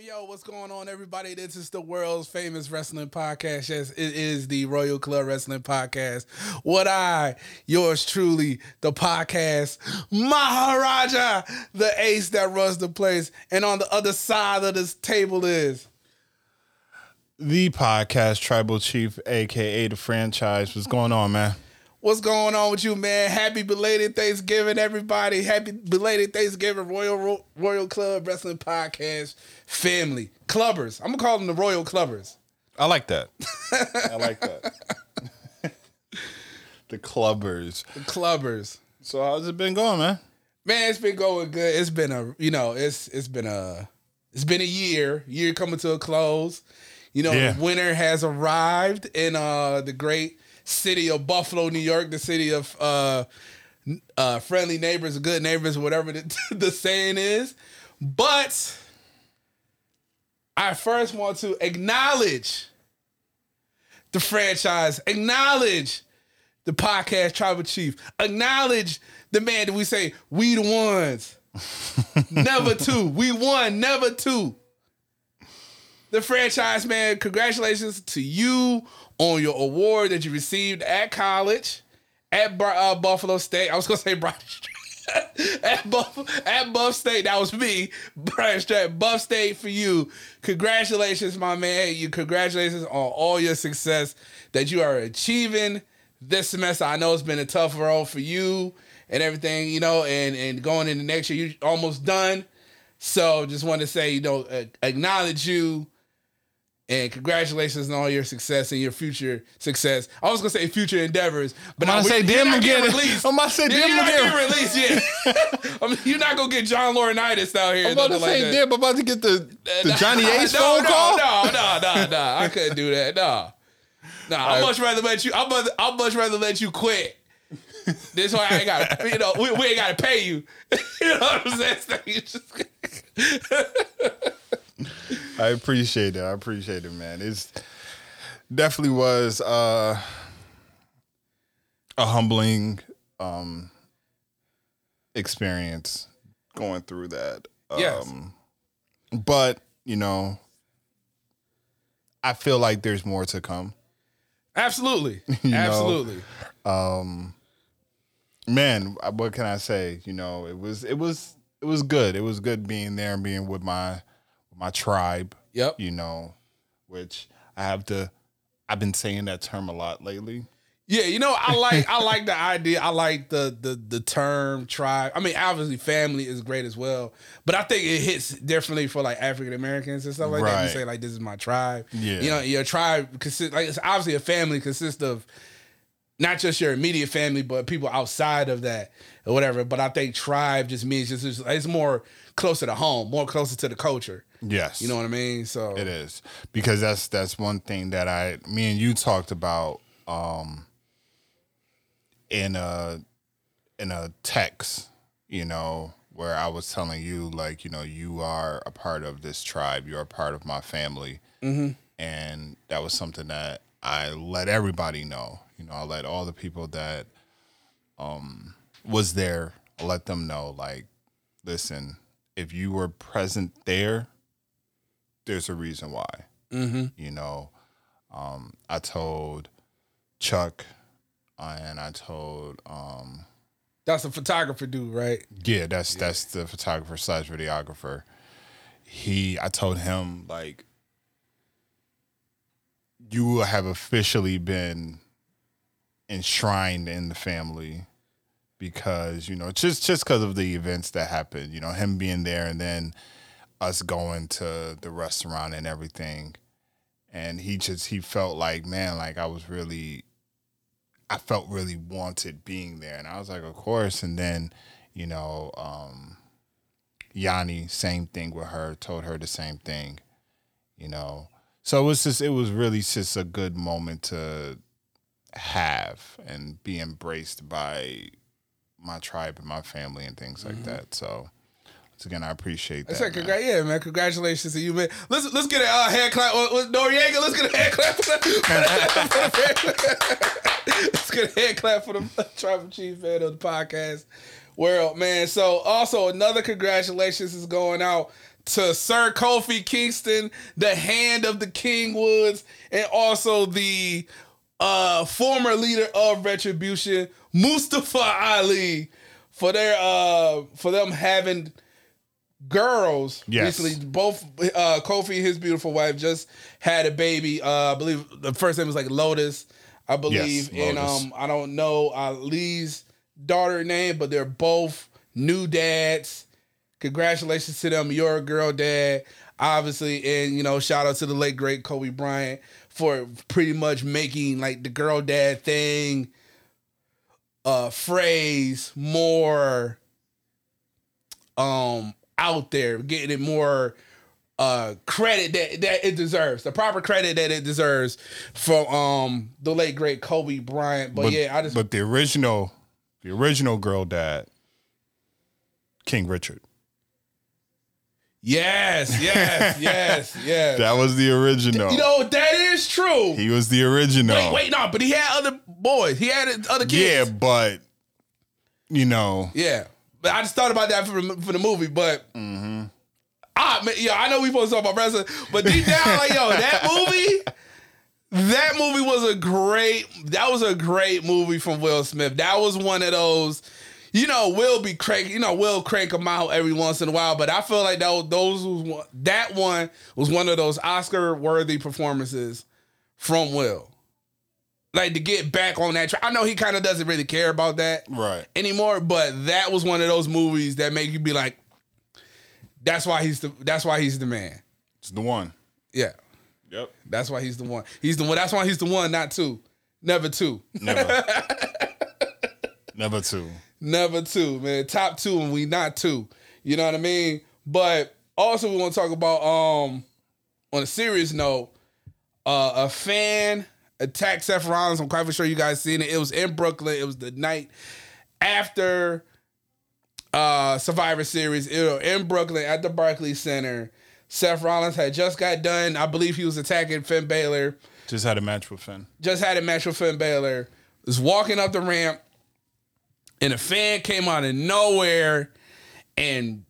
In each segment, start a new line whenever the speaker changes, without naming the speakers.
Yo, what's going on, everybody? This is the world's famous wrestling podcast. Yes, it is the Royal Club Wrestling Podcast. What I, yours truly, the podcast, Maharaja, the ace that runs the place. And on the other side of this table is
The podcast Tribal Chief, aka the franchise. What's going on, man?
What's going on with you, man? Happy belated Thanksgiving, everybody. Happy belated Thanksgiving, Royal Royal Club Wrestling Podcast family. Clubbers. I'm gonna call them the Royal Clubbers.
I like that. I like that. the clubbers.
The Clubbers.
So how's it been going, man?
Man, it's been going good. It's been a you know, it's it's been a it's been a year. Year coming to a close. You know,
Yeah.
winter has arrived in uh the great city of Buffalo, New York, the city of uh uh friendly neighbors, good neighbors, whatever the, the saying is. But I first want to acknowledge the franchise, acknowledge the podcast tribal chief, acknowledge the man that we say we the ones. never two. We won, never two. The franchise man, congratulations to you on your award that you received at college at uh, Buffalo State. I was gonna say Brian at Buff at Buff State. That was me, Brian Stratton. Buff State for you. Congratulations, my man. You congratulations on all your success that you are achieving this semester. I know it's been a tough road for you and everything, you know, and and going into next year, you're almost done. So just want to say, you know, acknowledge you and congratulations on all your success and your future success. I was gonna say future endeavors, but
I'm gonna say them again.
Released.
I'm to say them
you're not
again.
getting released yet. I mean, you're not gonna get John Laurinaitis out here.
I'm about to
nothing like
say, damn, I'm about to get the, the Johnny Ace
no,
phone
no,
call.
No, no, no, no. I couldn't do that. No. No, I'd much rather let you I'd much, I'd much rather let you quit. This way I ain't gotta you know, we, we ain't gotta pay you. you know what I'm saying? You
I appreciate it. I appreciate it, man. It's definitely was uh, a humbling um, experience going through that.
Yes.
Um, but you know, I feel like there's more to come.
Absolutely.
know,
Absolutely.
Um, man what can i say you know it was it was it was good it was good being there and being with my my tribe
Yep.
you know which i have to i've been saying that term a lot lately
Yeah, you know, I like I like the idea. I like the the the term tribe. I mean, obviously, family is great as well, but I think it hits differently for like African Americans and stuff like that. You say like, "This is my tribe."
Yeah.
you know, your tribe consists like it's obviously a family consists of not just your immediate family, but people outside of that or whatever. But I think tribe just means just it's more closer to home, more closer to the culture.
Yes.
You know what I mean? So
it is. Because that's that's one thing that i me and you talked about um in a in a text you know where i was telling you like you know you are a part of this tribe. You're a part of my family. And that was something that i let everybody know. You know i let all the people that um was there I let them know like listen if you were present there there's a reason why. You know um, i told chuck and i told um,
that's a photographer dude, right?
yeah that's that's the photographer slash videographer. He i told him like you have officially been enshrined in the family because you know just just because of the events that happened you know him being there and then us going to the restaurant and everything. And he just he felt like man like i was really i felt really wanted being there. And i was like of course. And then you know um yanni same thing with her told her the same thing you know. So it was just it was really just a good moment to have and be embraced by my tribe and my family and things like that. So once again i appreciate that man.
yeah, man. Congratulations to you, man. Let's let's get a uh, hand clap with, with Noriega. Let's get a hand clap. For the, let's get a hand clap for the tribal chief man of the podcast world, man. So also another congratulations is going out to Sir Kofi Kingston, the hand of the King Woods, and also the uh, former leader of Retribution, Mustafa Ali, for their uh, for them having girls
Yes.
recently. Both uh, Kofi and his beautiful wife just had a baby. Uh, I believe the first name was like Lotus, I believe,
Yes,
and
Lotus.
um, I don't know Ali's daughter name, but they're both new dads. Congratulations to them. You're a girl dad, obviously, and you know, shout out to the late great Kobe Bryant for pretty much making like the girl dad thing uh phrase more um out there, getting it more uh credit that that it deserves, the proper credit that it deserves from um the late great Kobe Bryant. But, yeah, I just
but the original, the original girl dad, King Richard.
yes, yes, yes, yes.
That was the original.
you know that is true.
he was the original.
wait, wait, no, but he had other boys. He had other kids.
yeah, but you know,
Yeah, but I just thought about that for, the- for the movie. But ah, man, yo, I know we supposed to talk about wrestling, but deep down, like yo, that movie, that movie was a great. That was a great movie from Will Smith. That was one of those. You know, Will be crank. You know, Will crank them out every once in a while, but I feel like that those was one, that one was one of those Oscar worthy performances from Will. Like to get back on that track. I know he kind of doesn't really care about that
right?
anymore, but that was one of those movies that make you be like, that's why he's the that's why he's the man.
It's the one.
Yeah.
Yep.
That's why he's the one. He's the one. That's why he's the one, not two. Never two.
Never. Never two.
Never two, man. Top two and we not two. You know what I mean? But also we want to talk about um on a serious note, uh a fan attacked Seth Rollins. I'm quite sure you guys seen it. It was in Brooklyn. It was the night after uh Survivor Series. It was in Brooklyn at the Barclays Center. Seth Rollins had just got done. I believe he was attacking Finn Balor
Just had a match with Finn.
just had a match with Finn Balor, was walking up the ramp, and a fan came out of nowhere and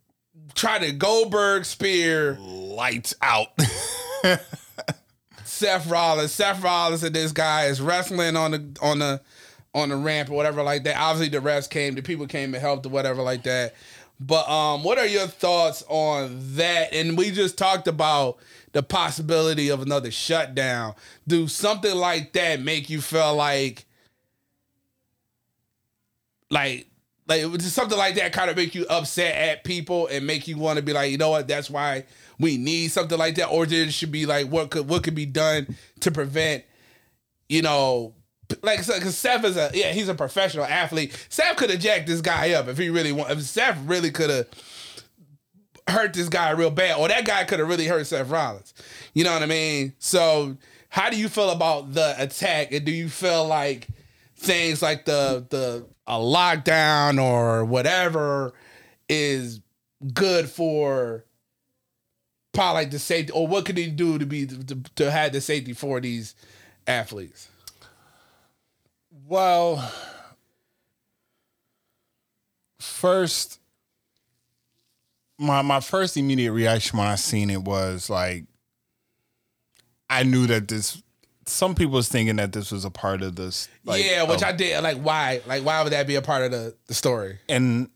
tried to Goldberg spear
Lights out.
Seth Rollins. Seth Rollins and this guy is wrestling on the on the on the ramp or whatever like that. Obviously the refs came, the people came and helped or whatever like that. But um, what are your thoughts on that? And we just talked about the possibility of another shutdown. Do something like that make you feel like like like something like that kind of make you upset at people and make you want to be like, you know what, that's why we need something like that, or there should be like what could what could be done to prevent, you know, like because Seth is a yeah he's a professional athlete. Seth could have jacked this guy up if he really want. If Seth really could have hurt this guy real bad, or that guy could have really hurt Seth Rollins. You know what I mean? So how do you feel about the attack, and do you feel like things like the the a lockdown or whatever is good for probably like the safety, or what could he do to be to, to have the safety for these athletes?
Well, first, my my first immediate reaction when I seen it was like, I knew that this. Some people was thinking that this was a part of this. Like,
yeah, which
of-
I did. Like, why? Like, why would that be a part of the the story?
and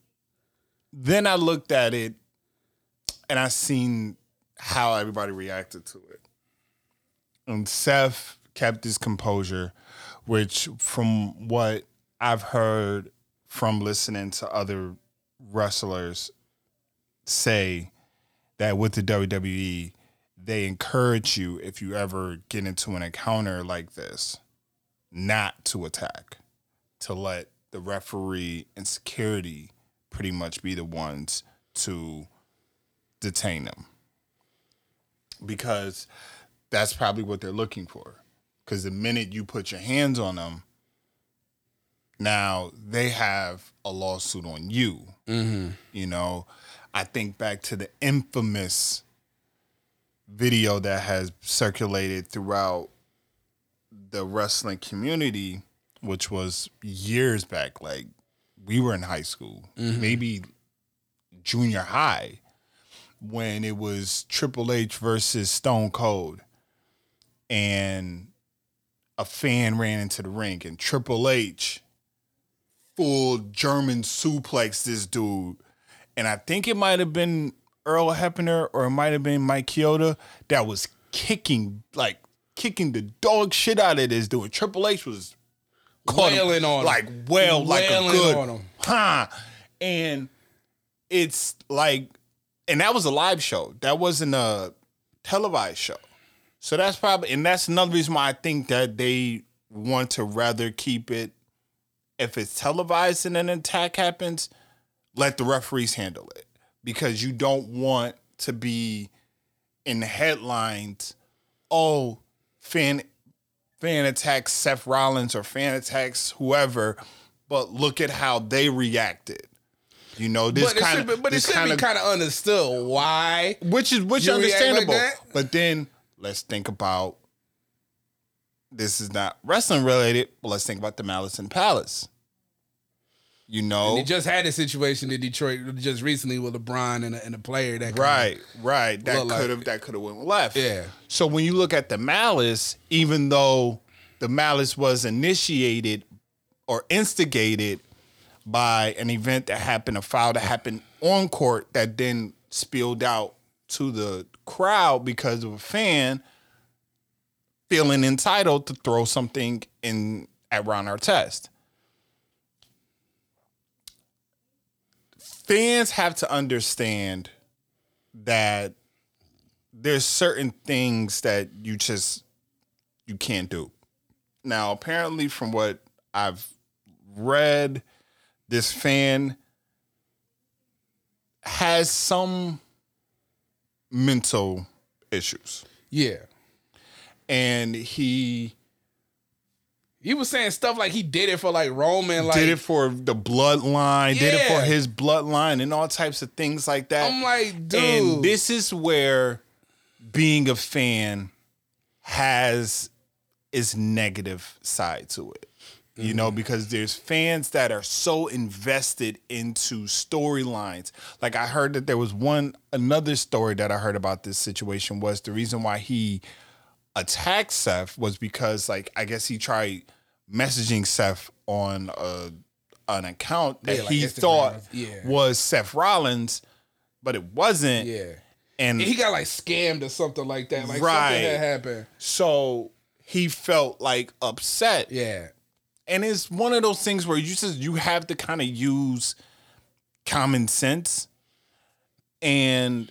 then I looked at it, and I seen how everybody reacted to it. And Seth kept his composure, which, from what I've heard from listening to other wrestlers say, that with the WWE, they encourage you if you ever get into an encounter like this, not to attack, to let the referee and security pretty much be the ones to detain them because that's probably what they're looking for. Because the minute you put your hands on them, now they have a lawsuit on you. Mm-hmm. You know, I think back to the infamous video that has circulated throughout the wrestling community, which was years back. Like we were in high school, mm-hmm. maybe junior high, when it was Triple H versus Stone Cold, and a fan ran into the ring, and Triple H full German suplex this dude, and I think it might have been Earl Hebner or it might have been Mike Chioda that was kicking like kicking the dog shit out of this dude. Triple H was him,
Wailing on
like well like a good
on him.
huh and it's like and that was a live show. That wasn't a televised show. So that's probably and that's another reason why i think that they want to rather keep it if it's televised and an attack happens let the referees handle it. Because you don't want to be in the headlines oh fan fan attacks Seth Rollins or fan attacks whoever, but look at how they reacted. You know, this
But it
kind
should, be,
of
but it
this
should
kind
be
of
kind of understood why.
which is which
react like
understandable. but then let's think about this is not wrestling related, but let's think about the Malice in the Palace. You know,
They just had a situation in Detroit just recently with LeBron and a, and a player that
Right, right. That could have that could have went left.
Yeah.
So when you look at the malice, even though the malice was initiated or instigated by an event that happened, a foul that happened on court that then spilled out to the crowd because of a fan feeling entitled to throw something in at Ron Artest. Fans have to understand that there's certain things that you just you can't do. Now, apparently, from what I've read, this fan has some mental issues,
Yeah.
and he
He was saying stuff like he did it for like Roman. Like
did it for the bloodline, did it for his bloodline, and all types of things like that.
I'm like, dude.
And this is where being a fan has its negative side to it. You know, mm-hmm. because there's fans that are so invested into storylines. Like I heard that there was one another story that I heard about this situation was the reason why he attacked Seth was because like I guess he tried messaging Seth on a an account that
Yeah, like
he
Instagram.
thought
Yeah.
was Seth Rollins, but it wasn't.
yeah.
And
And he got like scammed or something like that. Like
Right.
something had happened.
so he felt like upset.
Yeah.
And it's one of those things where you just you have to kind of use common sense. And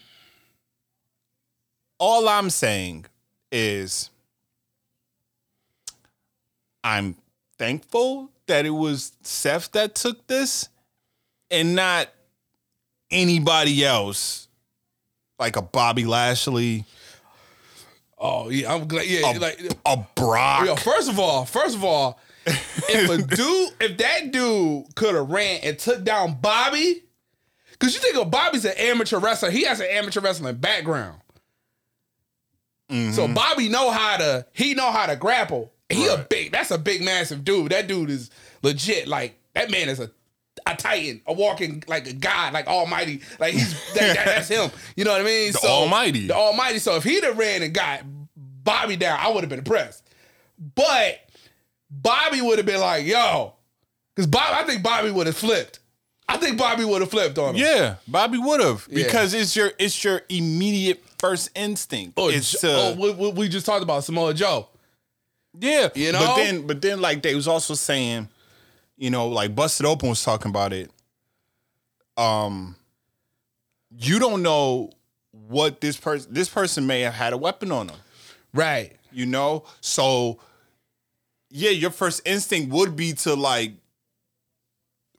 all I'm saying is I'm thankful that it was Seth that took this and not anybody else like a Bobby Lashley,
Oh yeah, I'm glad. Yeah,
a,
like
a Brock.
yo. First of all, first of all, if a dude, if that dude could have ran and took down Bobby, because you think of Bobby's an amateur wrestler, he has an amateur wrestling background. So mm-hmm. Bobby know how to he know how to grapple. He a big that's a big massive dude. That dude is legit. Like that man is a a titan, a walking like a god, like Almighty. Like he's that, that- that's him. You know what I mean?
The Almighty.
The Almighty. So if he'd have ran and got Bobby down, I would have been impressed. But Bobby would have been like, yo, because Bob, I think Bobby would have flipped. I think Bobby would have flipped on him.
Yeah, Bobby would have
Yeah.
because it's your it's your immediate first instinct.
Oh,
it's
Jo-
to,
oh, we, we- we just talked about Samoa Joe.
yeah,
you know?
But then but then like they was also saying, you know, like Busted Open was talking about it. Um, you don't know what this person this person may have had a weapon on them.
Right.
You know, so yeah, your first instinct would be to like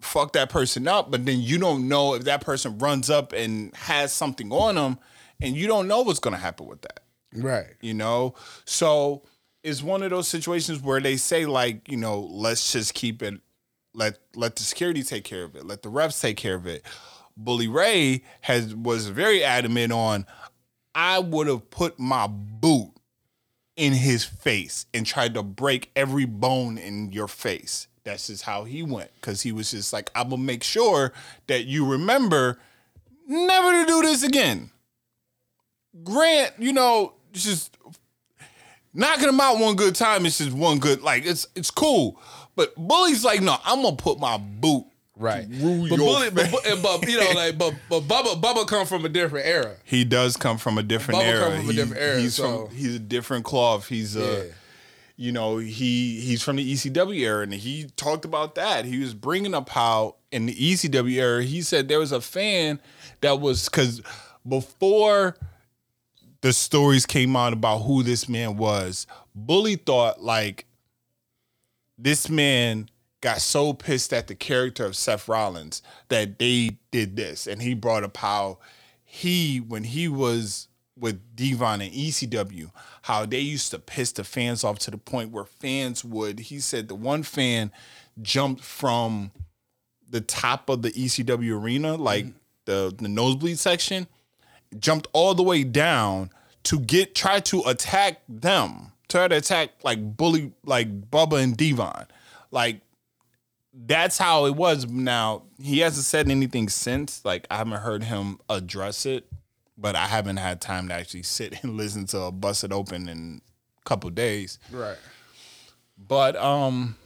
fuck that person up, but then you don't know if that person runs up and has something on them, and you don't know what's gonna happen with that.
Right.
You know, so it's one of those situations where they say like, you know, let's just keep it, let let the security take care of it, let the refs take care of it. Bully Ray has was very adamant on, I would have put my boot in his face and tried to break every bone in your face. That's just how he went. Cause he was just like, I'm gonna make sure that you remember never to do this again. Grant, you know, just knocking him out one good time is just one good. Like it's it's cool, but Bully's like, no, I'm gonna put my boot
Right.
Rule
but
your
bully, but, but, you know, like, but but Bubba Bubba come from a different era.
He does come from a different
Bubba
era.
come from a different era,
He's
so-
from he's a different cloth. He's
Yeah.
uh you know, he he's from the ECW era and he talked about that. He was bringing up how in the ECW era, he said there was a fan that was cuz before the stories came out about who this man was, Bully thought like this man got so pissed at the character of Seth Rollins that they did this. And he brought up how he, when he was with D-Von and ECW, how they used to piss the fans off to the point where fans would, he said the one fan jumped from the top of the ECW arena, like the, the nosebleed section, jumped all the way down to get try to attack them, try to attack like bully like Bubba and D-Von. Like that's how it was. Now he hasn't said anything since. Like I haven't heard him address it, but I haven't had time to actually sit and listen to a Busted Open in a couple days.
Right.
But um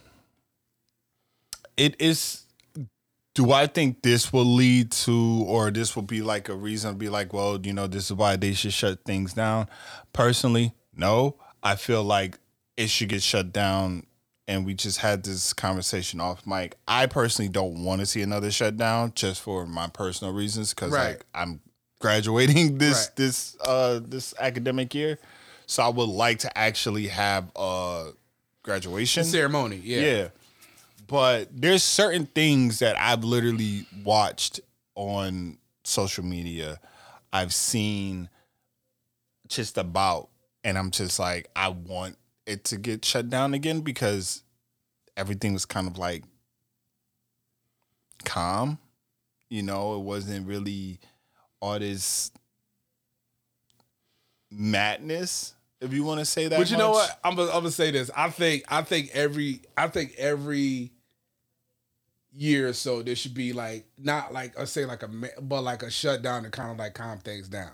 it is do I think this will lead to or this will be like a reason to be like, well, you know, this is why they should shut things down? Personally, no. I feel like it should get shut down and we just had this conversation off mic. I personally don't want to see another shutdown just for my personal reasons cuz
Right.
like I'm graduating this
Right.
this uh this academic year. So I would like to actually have a graduation.
Ceremony. Yeah.
Yeah. But there's certain things that I've literally watched on social media. I've seen just about and I'm just like I want it to get shut down again because everything was kind of like calm. You know, it wasn't really all this madness, if you want to say that.
But you know what? I'm gonna, I'm gonna say this. I think I think every I think every year or so there should be like not like I say like a but like a shutdown to kind of like calm things down.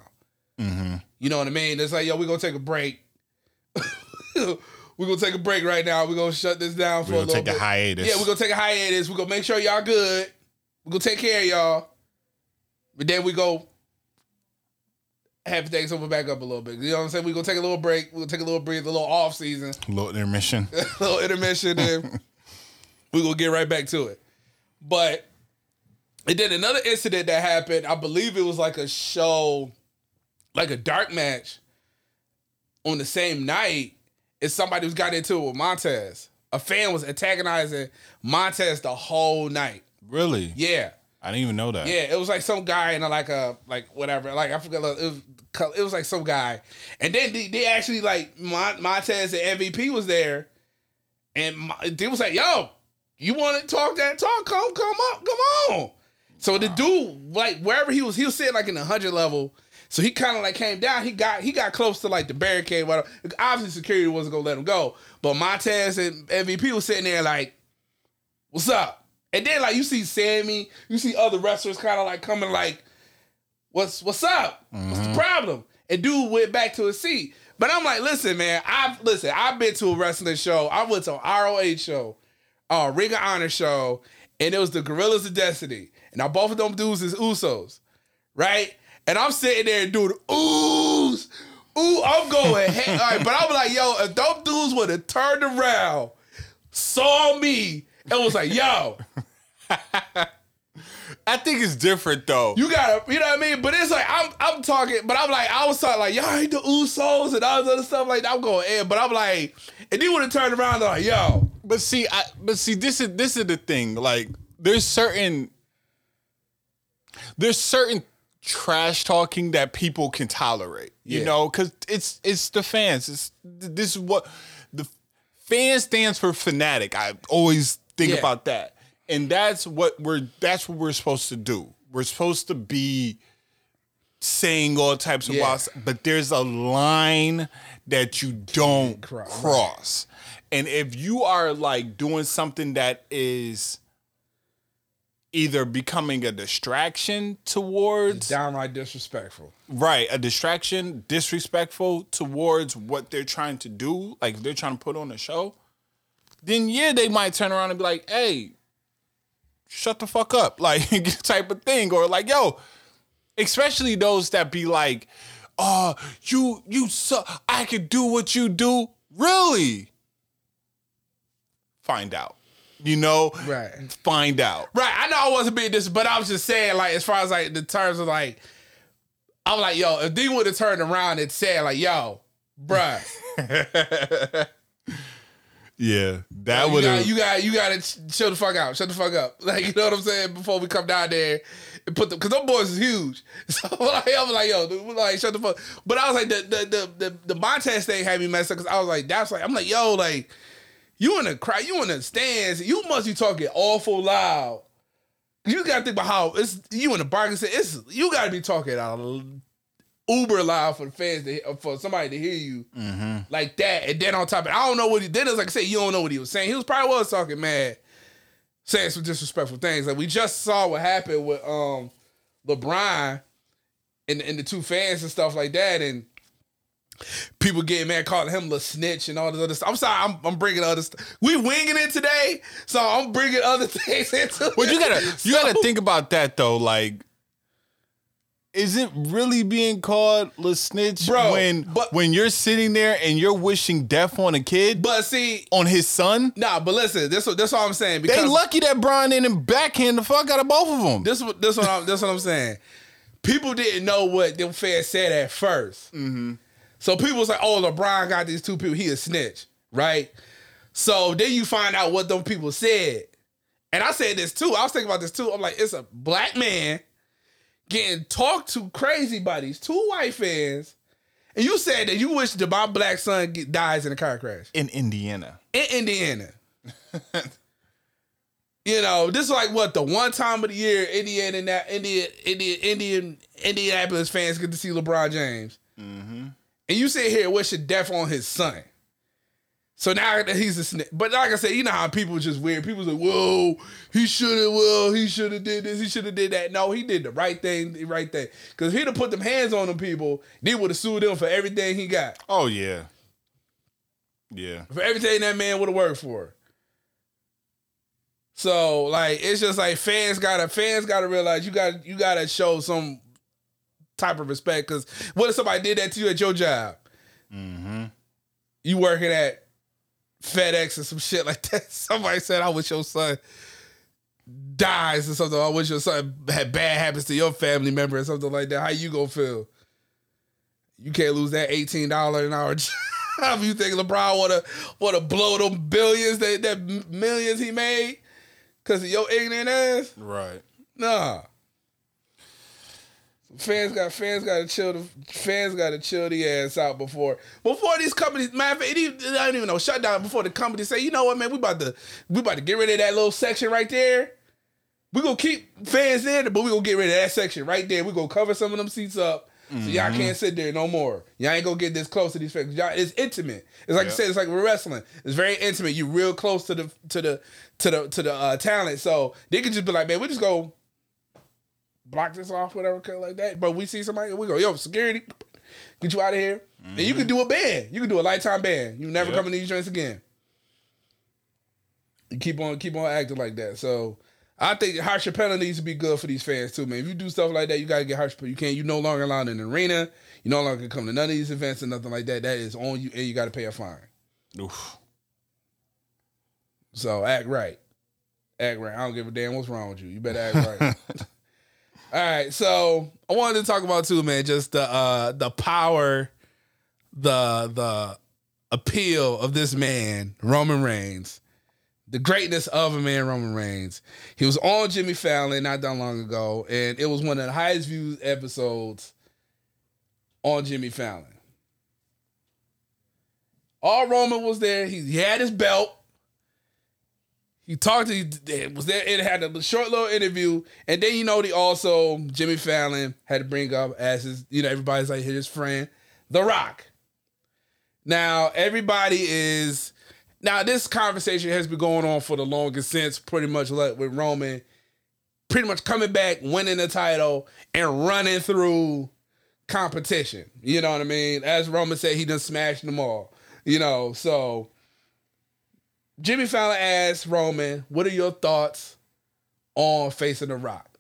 Mm-hmm.
You know what I mean? It's like yo, we're gonna take a break. we're gonna take a break right now. We're gonna shut this down for
We're
a
gonna
little
take a
bit.
hiatus.
Yeah, we're gonna take a hiatus. We're gonna make sure y'all good. We're gonna take care of y'all. But then we go have things open back up a little bit. You know what I'm saying? We're gonna take a little break. We're gonna take a little breathe, a little off season,
little intermission.
a little intermission, and we're gonna get right back to it. But and then another incident that happened, I believe it was like a show, like a dark match on the same night is somebody who's got into it with Montez. A fan was antagonizing Montez the whole night.
really?
Yeah.
I didn't even know that.
Yeah, it was like some guy in a, like a like whatever. Like I forget. It was it was like some guy, and then they, they actually like Mon- Montez and MVP was there, and they was like, "Yo, you want to talk that talk? Come come up, come on." So the dude like wherever he was, he was sitting like in the hundred level. So he kind of like came down. He got he got close to like the barricade. Whatever. Obviously, security wasn't gonna let him go. But Montez and MVP was sitting there like, "What's up?" And then like you see Sammy, you see other wrestlers kind of like coming like, "What's what's up? What's the mm-hmm. problem?" And dude went back to his seat. But I'm like, listen, man, I've listen, I've been to a wrestling show. I went to an ROH show, a Ring of Honor show, and it was the Guerrillas of Destiny. And now both of them dudes is Usos, right? And I'm sitting there doing oohs, ooh, I'm going, hey, all right, but I'm like, yo, if those dudes would have turned around, saw me, and was like, yo,
I think it's different though.
you gotta, you know what I mean? But it's like I'm I'm talking, but I'm like, I was talking like, y'all ain't the Usos and all this other stuff like that. I'm going in, but I'm like, and they would have turned around and like, yo,
but see, I but see, this is this is the thing. Like, there's certain there's certain trash talking that people can tolerate. You
Yeah.
know, because it's it's the fans. It's this is what the fan stands for fanatic. I always think
Yeah.
about that, and that's what we're that's what we're supposed to do. We're supposed to be saying all types of
Yeah.
wild but there's a line that you don't
Cro-
cross. And if you are like doing something that is either becoming a distraction towards
Downright disrespectful.
right a distraction disrespectful towards what they're trying to do like if they're trying to put on a show then yeah they might turn around and be like hey shut the fuck up like type of thing or like yo especially those that be like oh you you so i could do what you do. Really? Find out you know
Right.
find out
Right. I know I wasn't being this, but I was just saying, like, as far as like the terms of like, I was like, yo, if D would have turned around and said, like, yo, bruh,
yeah that would have
you got you got to shut the fuck out, shut the fuck up, like, you know what I'm saying? Before we come down there and put them, because them boys is huge. So like, I was like, yo, dude, like, shut the fuck. But I was like, the the the the, the Montez thing had me messed up because I was like, that's like, I'm like, yo, like, you in the crowd, you in the stands, you must be talking awful loud. You gotta think about how it's you in the Barclays Center. It's you gotta be talking out uber loud for the fans to, for somebody to hear you like that. And then on top of it, I don't know what he did. It's like I said, you don't know what he was saying. He was probably was talking mad, saying some disrespectful things. Like we just saw what happened with um LeBron and and the two fans and stuff like that, and people getting mad calling him the snitch and all this other stuff. I'm sorry, I'm, I'm bringing other stuff. We winging it today, so I'm bringing other things into.
Well, you
it.
gotta you gotta think about that though. Like, is it really being called a snitch
Bro,
when
but-
when you're sitting there and you're wishing death on a kid
But see,
on his son?
nah. But listen, this what- this all I'm saying because
They lucky that Brian didn't backhand the fuck out of both of them.
This what this what I'm this what I'm saying. People didn't know what them fans said at 1st
Mm-hmm.
So people like, "Oh, LeBron got these two people. He a snitch, right?" So then you find out what them people said, and I said this too. I was thinking about this too. I'm like, it's a black man getting talked to crazy by these two white fans, and you said that you wish that my black son get, dies in a car crash
in Indiana.
in Indiana. you know, this is like what the one time of the year Indiana and that Indian Indian Indian Indianapolis fans get to see LeBron James, mm-hmm. And you sit here wishing death on his son. So now that he's a snitch, but like I said, you know how people just weird. People say, "Whoa, he should have. Well, he should have did this. He should have did that." No, he did the right thing. The right thing. Because he'd have put them hands on them people, they would have sued him for everything he got
Oh yeah, yeah.
for everything that man would have worked for. So like it's just like fans gotta fans gotta realize you got you gotta show some type of respect because what if somebody did that to you at your job? You working at FedEx or some shit like that. Somebody said, "I wish your son dies or something. I wish your son had bad happens to your family member or something like that." How you gonna feel? You can't lose that eighteen dollar an hour job. you think LeBron wanna wanna blow them billions that that millions he made because of your ignorant ass?
Right.
Nah. Fans got fans got to chill. The fans got to chill the ass out before before these companies. Man, I don't even know. Shut down before the company say, you know what, man, we about to we about to get rid of that little section right there. We gonna keep fans there, but we gonna get rid of that section right there. We gonna cover some of them seats up. So y'all can't sit there no more. Y'all ain't gonna get this close to these fans. Y'all, it's intimate. It's like
Yeah.
I said. It's like we're wrestling. It's very intimate. You real close to the to the to the to the uh, talent. So they could just be like, man, we just go block this off, whatever, kind of like that. But we see somebody, we go, yo, security, get you out of here. And you can do a ban. You can do a lifetime ban. You never
Yeah.
come in these joints again. You keep on keep on acting like that. So I think harsher penalties needs to be good for these fans too, man. If you do stuff like that, you gotta get harsh. You can't. You no longer allowed in the arena. You no longer can come to none of these events and nothing like that. That is on you, and you got to pay a fine.
Oof.
So act right. Act right. I don't give a damn what's wrong with you. You better act right. All right. So I wanted to talk about too, man, just the uh the power, the the appeal of this man, Roman Reigns. The greatness of a man, Roman Reigns. He was on Jimmy Fallon not that long ago, and it was one of the highest viewed episodes on Jimmy Fallon. All Roman was there. He, he had his belt. He talked to was there It had a short little interview, and then you know the also Jimmy Fallon had to bring up as his you know everybody's like his friend, The Rock. Now everybody is now this conversation has been going on for the longest since pretty much like with Roman pretty much coming back, winning the title, and running through competition. You know what I mean? As Roman said, he done smashed them all. You know, so Jimmy Fallon asked Roman, "What are your thoughts on facing The Rock?"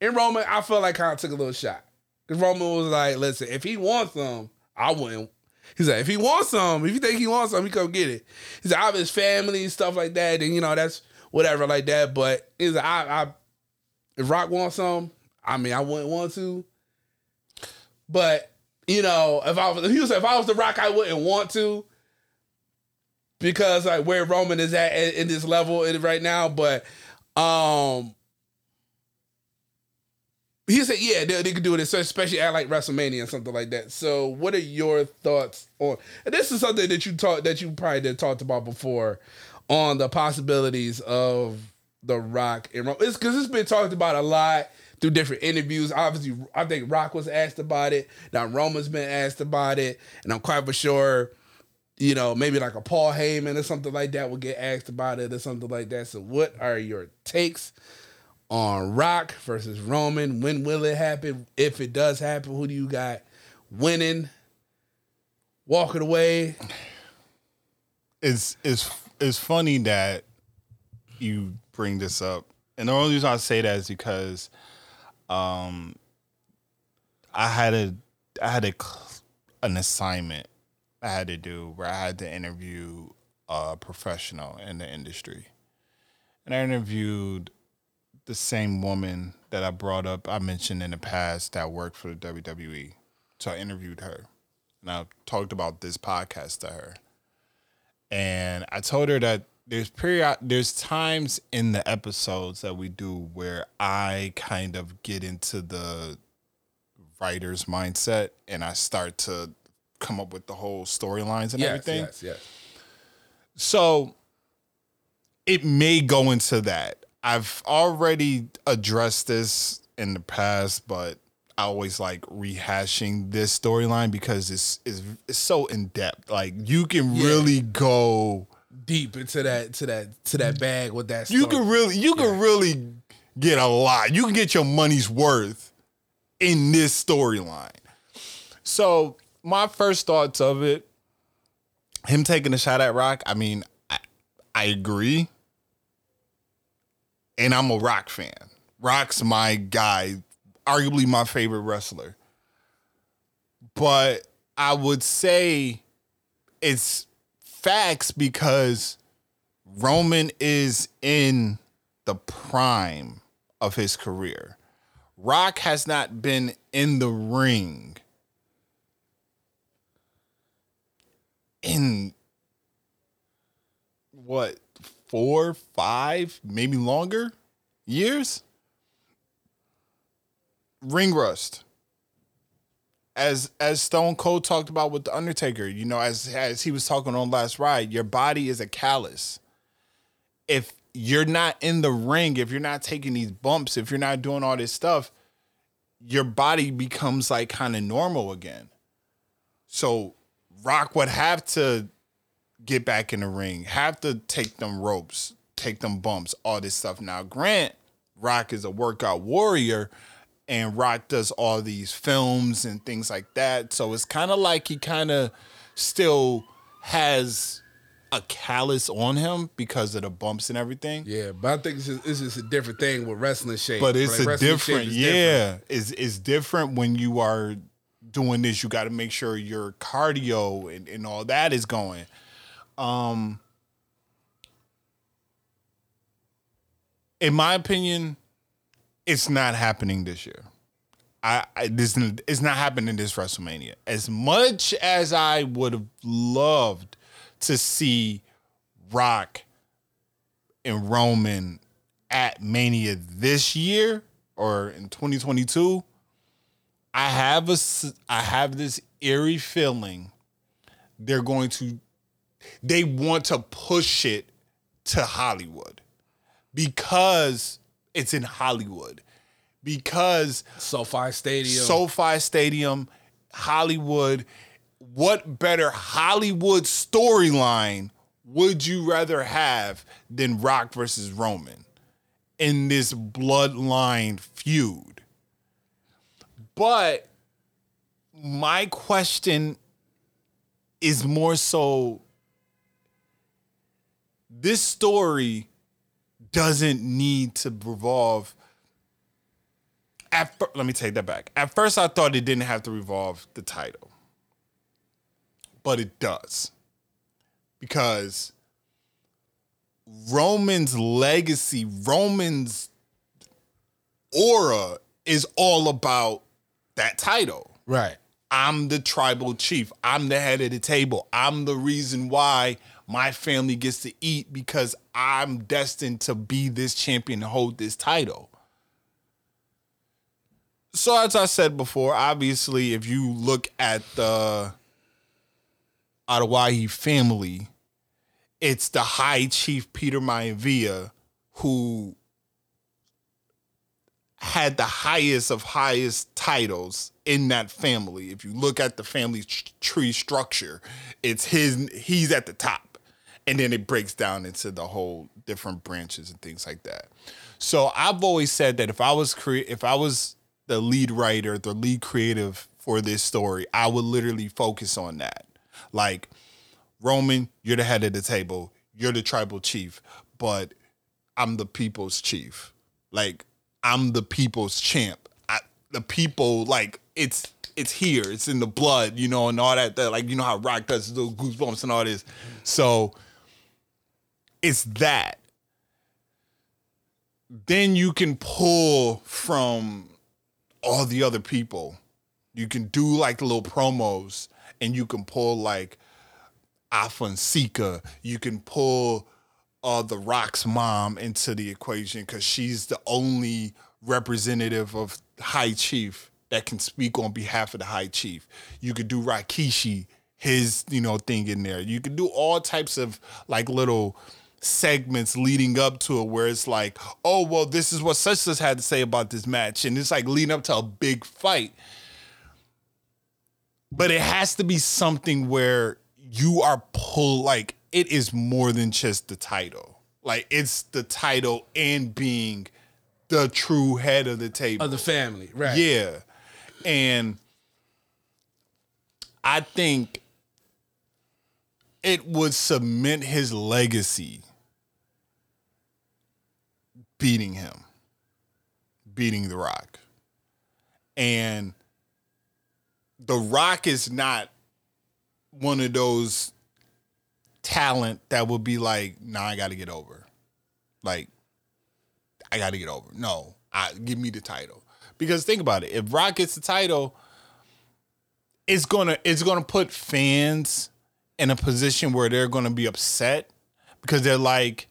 And Roman, I felt like kind of took a little shot because Roman was like, "Listen, if he wants them, I wouldn't." He's like, "If he wants some, if you think he wants some, he come get it." He's like, "I have his family and stuff like that, and you know that's whatever like that." But he's like, "I, I if Rock wants some, I mean, I wouldn't want to." But you know, if I was, he was, if I was the Rock, I wouldn't want to because like where Roman is at in, this level right now. But um, he said, yeah, they, they could do it, especially at like WrestleMania and something like that. So, what are your thoughts on? And this is something that you talked that you probably talked about before on the possibilities of the Rock and Roman. It's because it's been talked about a lot through different interviews. Obviously, I think Rock was asked about it. Now Roman's been asked about it, and I'm quite for sure, you know, maybe like a Paul Heyman or something like that will get asked about it or something like that. So, what are your takes on Rock versus Roman? When will it happen? If it does happen, who do you got winning? Walking away.
It's it's it's funny that you bring this up, and the only reason I say that is because um, I had a I had a an assignment I had to do where I had to interview a professional in the industry, and I interviewed the same woman that I brought up I mentioned in the past that worked for the WWE. So I interviewed her, and I talked about this podcast to her, and I told her that there's period there's times in the episodes that we do where I kind of get into the writer's mindset and I start to come up with the whole storylines and
yes,
everything.
Yes, yes.
So it may go into that. I've already addressed this in the past, but I always like rehashing this storyline because it's, it's it's so in depth. Like you can
Yeah.
really go
Deep into that to that to that bag with that.
you can really you can really get a lot. You can get your money's worth in this storyline. So my first thoughts of it, him taking a shot at Rock. I mean, I, I agree, and I'm a Rock fan. Rock's my guy, arguably my favorite wrestler. But I would say it's facts because Roman is in the prime of his career. Rock has not been in the ring in what four, five, maybe longer years. Ring rust. As as Stone Cold talked about with the Undertaker, you know, as as he was talking on last ride, your body is a callus. If you're not in the ring, if you're not taking these bumps, if you're not doing all this stuff, your body becomes like kind of normal again. So Rock would have to get back in the ring, have to take them ropes, take them bumps, all this stuff. Now, Grant, Rock is a workout warrior, and Rock does all these films and things like that. So it's kind of like he kind of still has a callus on him because of the bumps and everything.
Yeah, but I think it's just, it's just a different thing with wrestling shape.
But it's
Like,
a different,
is different.
yeah. It's it's different when you are doing this. You got to make sure your cardio and, and all that is going. Um, in my opinion, it's not happening this year. I, I this it's not happening this WrestleMania. As much as I would have loved to see Rock and Roman at Mania this year or in 2022, I have a I have this eerie feeling they're going to they want to push it to Hollywood because it's in Hollywood. Because
SoFi Stadium.
SoFi Stadium, Hollywood. What better Hollywood storyline would you rather have than Rock versus Roman? in this bloodline feud. But my question is more so this story doesn't need to revolve at fir- let me take that back. At first I thought it didn't have to revolve the title. But it does. Because Roman's legacy, Roman's aura is all about that title.
Right.
I'm the tribal chief. I'm the head of the table. I'm the reason why my family gets to eat because I'm destined to be this champion and hold this title. So, as I said before, obviously, if you look at the Anoa'i family, it's the High Chief Peter Maivia who had the highest of highest titles in that family. If you look at the family tree structure, it's his he's at the top. And then it breaks down into the whole different branches and things like that. So I've always said that if I was cre- if I was the lead writer, the lead creative for this story, I would literally focus on that. Like Roman, you're the head of the table. You're the tribal chief, but I'm the people's chief. Like I'm the people's champ. I, the people, like it's it's here. It's in the blood, you know, and all that. that like you know how Rock does those goosebumps and all this. So it's that. Then you can pull from all the other people. You can do like little promos, and you can pull like and You can pull uh, the Rock's mom into the equation because she's the only representative of High Chief that can speak on behalf of the High Chief. You could do Rikishi, his you know thing in there. You could do all types of like little segments leading up to it where it's like, oh well, this is what such had to say about this match, and it's like leading up to a big fight. But it has to be something where you are pull like it is more than just the title. Like it's the title and being the true head of the table.
Of the family. Right.
Yeah. And I think it would cement his legacy beating him, beating The Rock. And The Rock is not one of those talent that would be like, nah, I got to get over. Like, I got to get over. No, I give me the title. Because think about it, if Rock gets the title, it's gonna it's gonna put fans in a position where they're gonna be upset because they're like,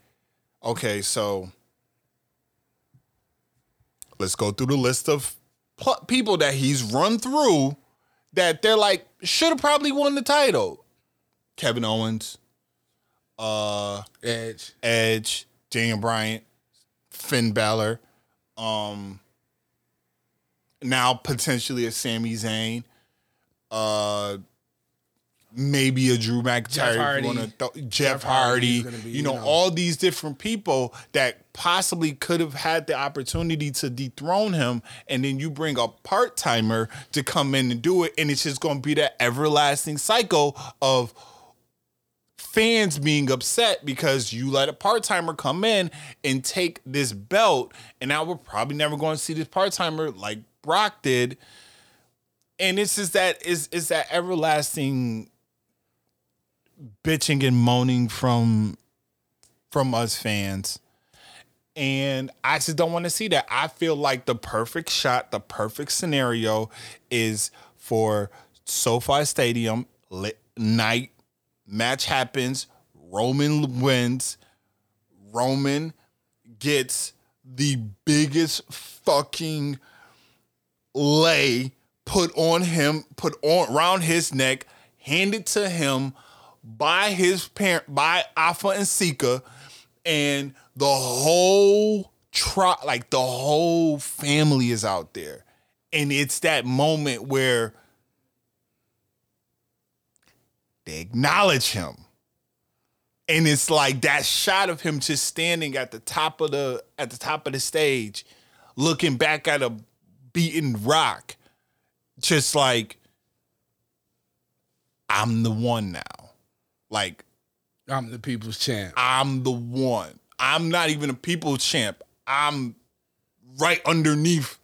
okay, so let's go through the list of pl- people that he's run through that they're like should have probably won the title. Kevin Owens, uh,
Edge.
Edge, Daniel Bryan, Finn Balor, um, now potentially a Sami Zayn, uh, maybe a Drew McIntyre.
Jeff
you
Hardy.
th- Jeff,
Jeff
Hardy.
Be,
you
you
know,
know.
all these different people that possibly could have had the opportunity to dethrone him, and then you bring a part timer to come in and do it, and it's just going to be that everlasting cycle of fans being upset because you let a part timer come in and take this belt, and now we're probably never going to see this part timer like Brock did. And it's just that is is that everlasting bitching and moaning from from us fans. And I just don't want to see that. I feel like the perfect shot, the perfect scenario is for SoFi Stadium lit night match happens, Roman wins, Roman gets the biggest fucking lei put on him, put on around his neck, handed to him by his parent, by Afa and Sika, and the whole tri- like the whole family is out there, and it's that moment where they acknowledge him. and it's like that shot of him just standing at the top of the at the top of the stage, looking back at a beaten rock, just like I'm the one now. Like
I'm the people's champ.
I'm the one. I'm not even a people champ. I'm right underneath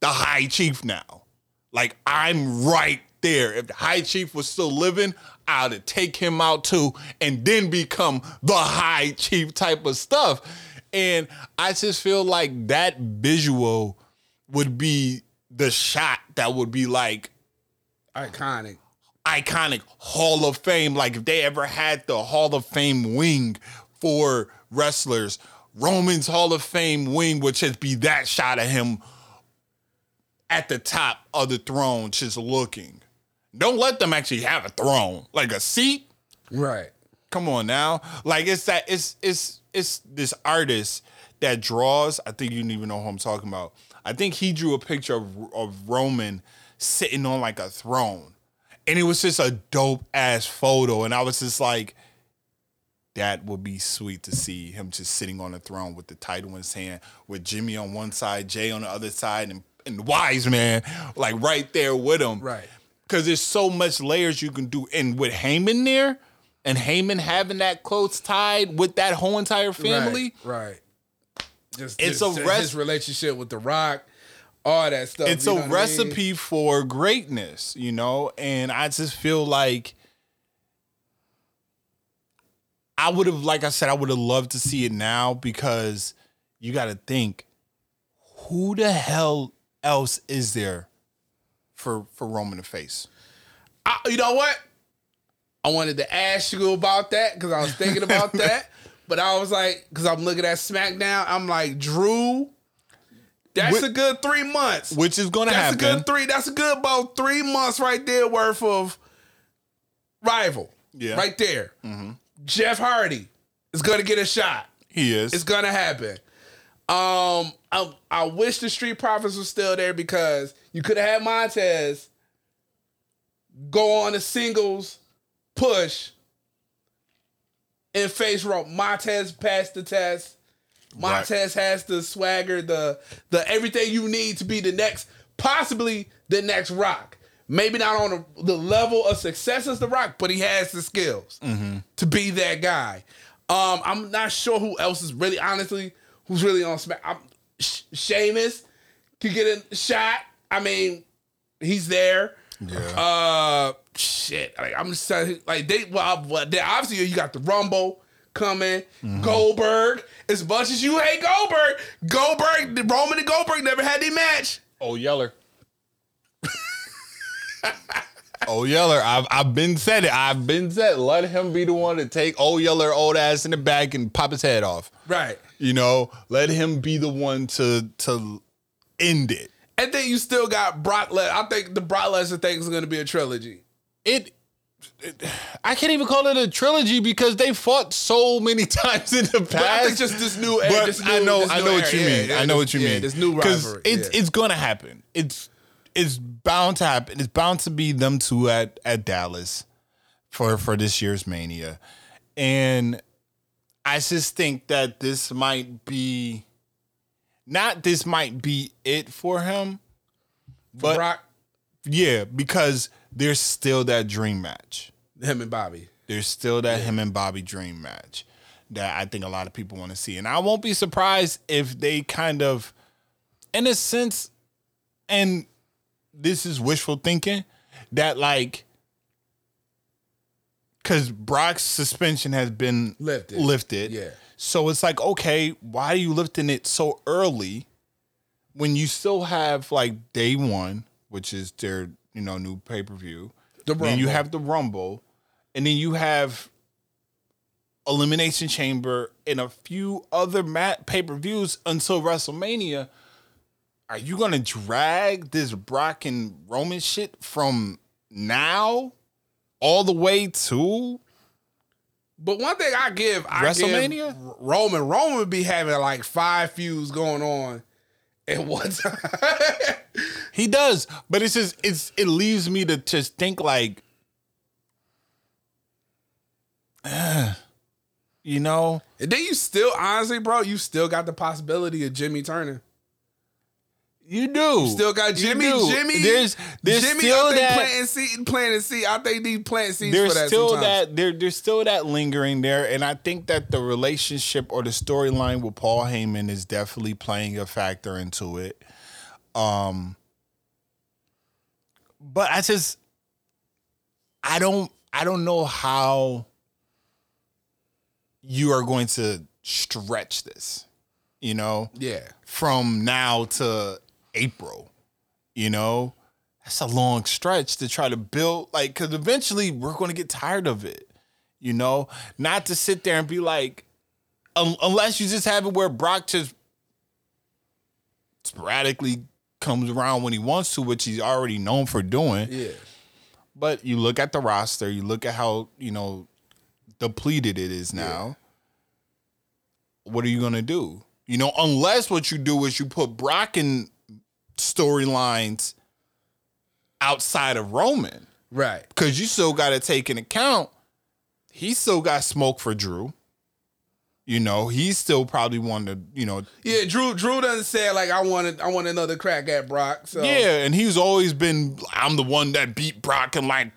the high chief now. Like I'm right there. If the high chief was still living, I'd take him out too and then become the high chief type of stuff. And I just feel like that visual would be the shot that would be like
Iconic.
iconic Hall of Fame. Like if they ever had the Hall of Fame wing for wrestlers, Roman's Hall of Fame wing would just be that shot of him at the top of the throne, just looking. Don't let them actually have a throne, like a seat.
Right.
Come on now, like it's that it's it's it's this artist that draws. I think you don't even know who I'm talking about. I think he drew a picture of, of Roman sitting on like a throne, and it was just a dope ass photo. And I was just like, that would be sweet to see him just sitting on a throne with the title in his hand, with Jimmy on one side, Jay on the other side, and and Wise Man like right there with him.
Right.
Because there's so much layers you can do, and with Heyman there, and Heyman having that close tied with that whole entire family,
Right. right. Just
It's
just
a
his relationship with The Rock, all that stuff.
it's
you
a
what I mean?
recipe for greatness, you know. And I just feel like I would have, like I said, I would have loved to see it now because you got to think, who the hell else is there for for Roman to face?
I, you know what? I wanted to ask you about that because I was thinking about that, but I was like, because I'm looking at SmackDown, I'm like, Drew, that's
Wh-
a good three months.
Which is going to
That's
happen.
a good three. That's a good about three months right there worth of rival.
Yeah.
Right there. Mm-hmm. Jeff Hardy is gonna get a shot.
he is.
It's gonna happen. Um, I, I wish the Street Profits was still there because you could have had Montez go on a singles push and face Roman. Montez passed the test. Montez has the swagger, the the everything you need to be the next, possibly the next Rock. Maybe not on the, the level of success as the Rock, but he has the skills to be that guy. Um, I'm not sure who else is really, honestly, who's really on Smack. I'm, Sh- Sheamus could get a shot. I mean, he's there.
Yeah.
Uh, shit. Like, I'm just saying, like they well, well they, obviously you got the Rumble coming. Goldberg. As much as you hate Goldberg, Goldberg, Roman and Goldberg never had their match.
Oh Yeller. oh Yeller, I've I've been said it. I've been said. Let him be the one to take old Yeller old ass in the back and pop his head off.
Right.
You know, let him be the one to to end it.
And then you still got Brock Lesnar. I think the Brock Lesnar thing is going to be a trilogy.
It, it- I can't even call it a trilogy because they fought so many times in the past.
But I think just this new era.
But
this new,
I know, I know what you mean. I know what you mean.
This new
'Cause
rivalry.
It's
yeah.
it's gonna happen. It's it's bound to happen. It's bound to be them two at at Dallas for for this year's Mania, and I just think that this might be not this might be it for him, but
Brock,
yeah, because there's still that dream match.
him and Bobby.
There's still that him and Bobby dream match that I think a lot of people want to see. And I won't be surprised if they kind of, in a sense, and this is wishful thinking, that like, because Brock's suspension has been
Lifted.
lifted.
Yeah.
So it's like, okay, why are you lifting it so early when you still have like day one, which is their, you know, new pay per view.
The
Then you have the Rumble, and then you have Elimination Chamber and a few other mat pay per views until WrestleMania. Are you gonna drag this Brock and Roman shit from now all the way to
But one thing I give I
WrestleMania?
give Roman Roman would be having like five feuds going on at one time.
He does, but it's just it's it leaves me to just think like, You know,
And then you still, honestly, bro, you still got the possibility of Jimmy turning.
You do.
Still got Jimmy. Jimmy.
There's there's
Jimmy,
still
I think
that.
planting seed, planting seed. I think these planting seeds
there's
for that.
still
sometimes.
that there, there's still that lingering there and i think that the relationship or the storyline with paul heyman is definitely playing a factor into it um but i just i don't i don't know how you are going to stretch this you know
Yeah.
from now to April. You know, that's a long stretch to try to build. Like, because eventually we're going to get tired of it. You know, not to sit there and be like, un- unless you just have it where Brock just sporadically comes around when he wants to, which he's already known for doing.
Yeah.
But you look at the roster, you look at how, you know, depleted it is now. What are you going to do? You know, unless what you do is you put Brock in storylines outside of Roman,
Right.
because you still got to take in account he still got smoke for Drew. You know, he still probably wanted to, you know,
Yeah. Drew. Drew doesn't say like I wanted. I want another crack at Brock. So
Yeah, and he's always been. I'm the one that beat Brock in like,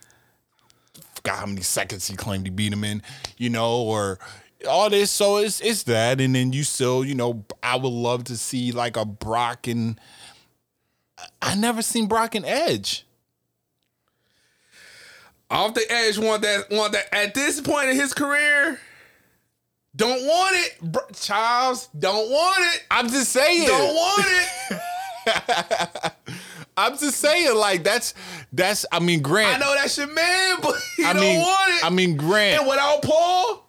forgot how many seconds he claimed he beat him in, you know, or all this. So it's it's that, and then you still, you know, I would love to see like a Brock and. I never seen Brock and Edge.
Off the edge, want that. Want that. At this point in his career, don't want it, Br- Charles. Don't want it.
I'm just saying.
Don't want it.
I'm just saying, like that's that's. I mean, Grant.
I know that's your man, but you
I
don't
mean,
want it.
I mean, Grant.
and without Paul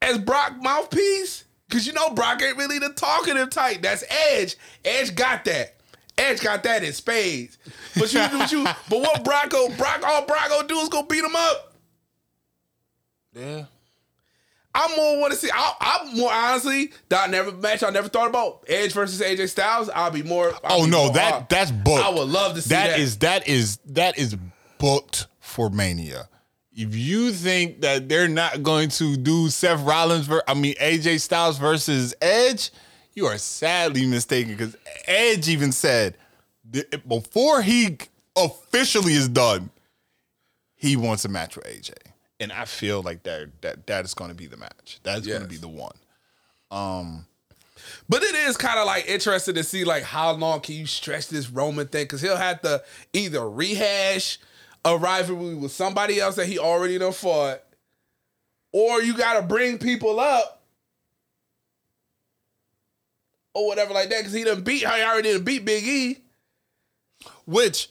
as Brock mouthpiece, because you know Brock ain't really the talkative type. That's Edge. Edge got that. Edge got that in spades. But you, but you, but what Brock Brock, all Brock do is go beat him up.
yeah.
I more want to see. I, I'm more honestly that never match. I never thought about Edge versus AJ Styles. I'll be more. I'll
Oh
be
no,
more
that
up.
that's booked.
I would love to see
that
that.
is that is that is booked for Mania. If you think that they're not going to do Seth Rollins, ver- I mean AJ Styles versus Edge, you are sadly mistaken because Edge even said before he officially is done, he wants a match with AJ, and I feel like that that that is going to be the match. That's going to be the one.
Um, but it is kind of like interesting to see like how long can you stretch this Roman thing because he'll have to either rehash a rivalry with somebody else that he already done fought, or you got to bring people up or whatever like that because he done beat. He already done beat Big E.
Which,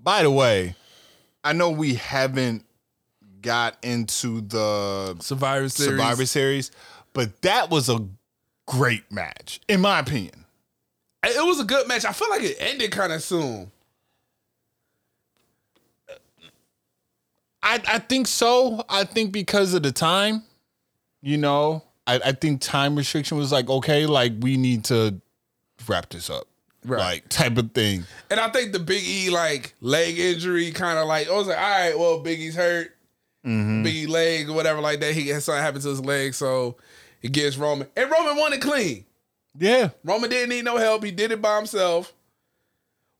by the way, I know we haven't got into the
Survivor Series.
Survivor Series, but that was a great match, in my opinion.
It was a good match. I feel like it ended kind of soon.
I, I think so. I think because of the time, you know, I, I think time restriction was like, okay, like we need to wrap this up.
Right.
Like type of thing.
And I think the Big E like leg injury kind of like I was like, all right, well, Big E's hurt. Mm-hmm. Big E leg or whatever like that. He had something happen to his leg, so he gets Roman. And Roman won it clean.
Yeah.
Roman didn't need no help. He did it by himself.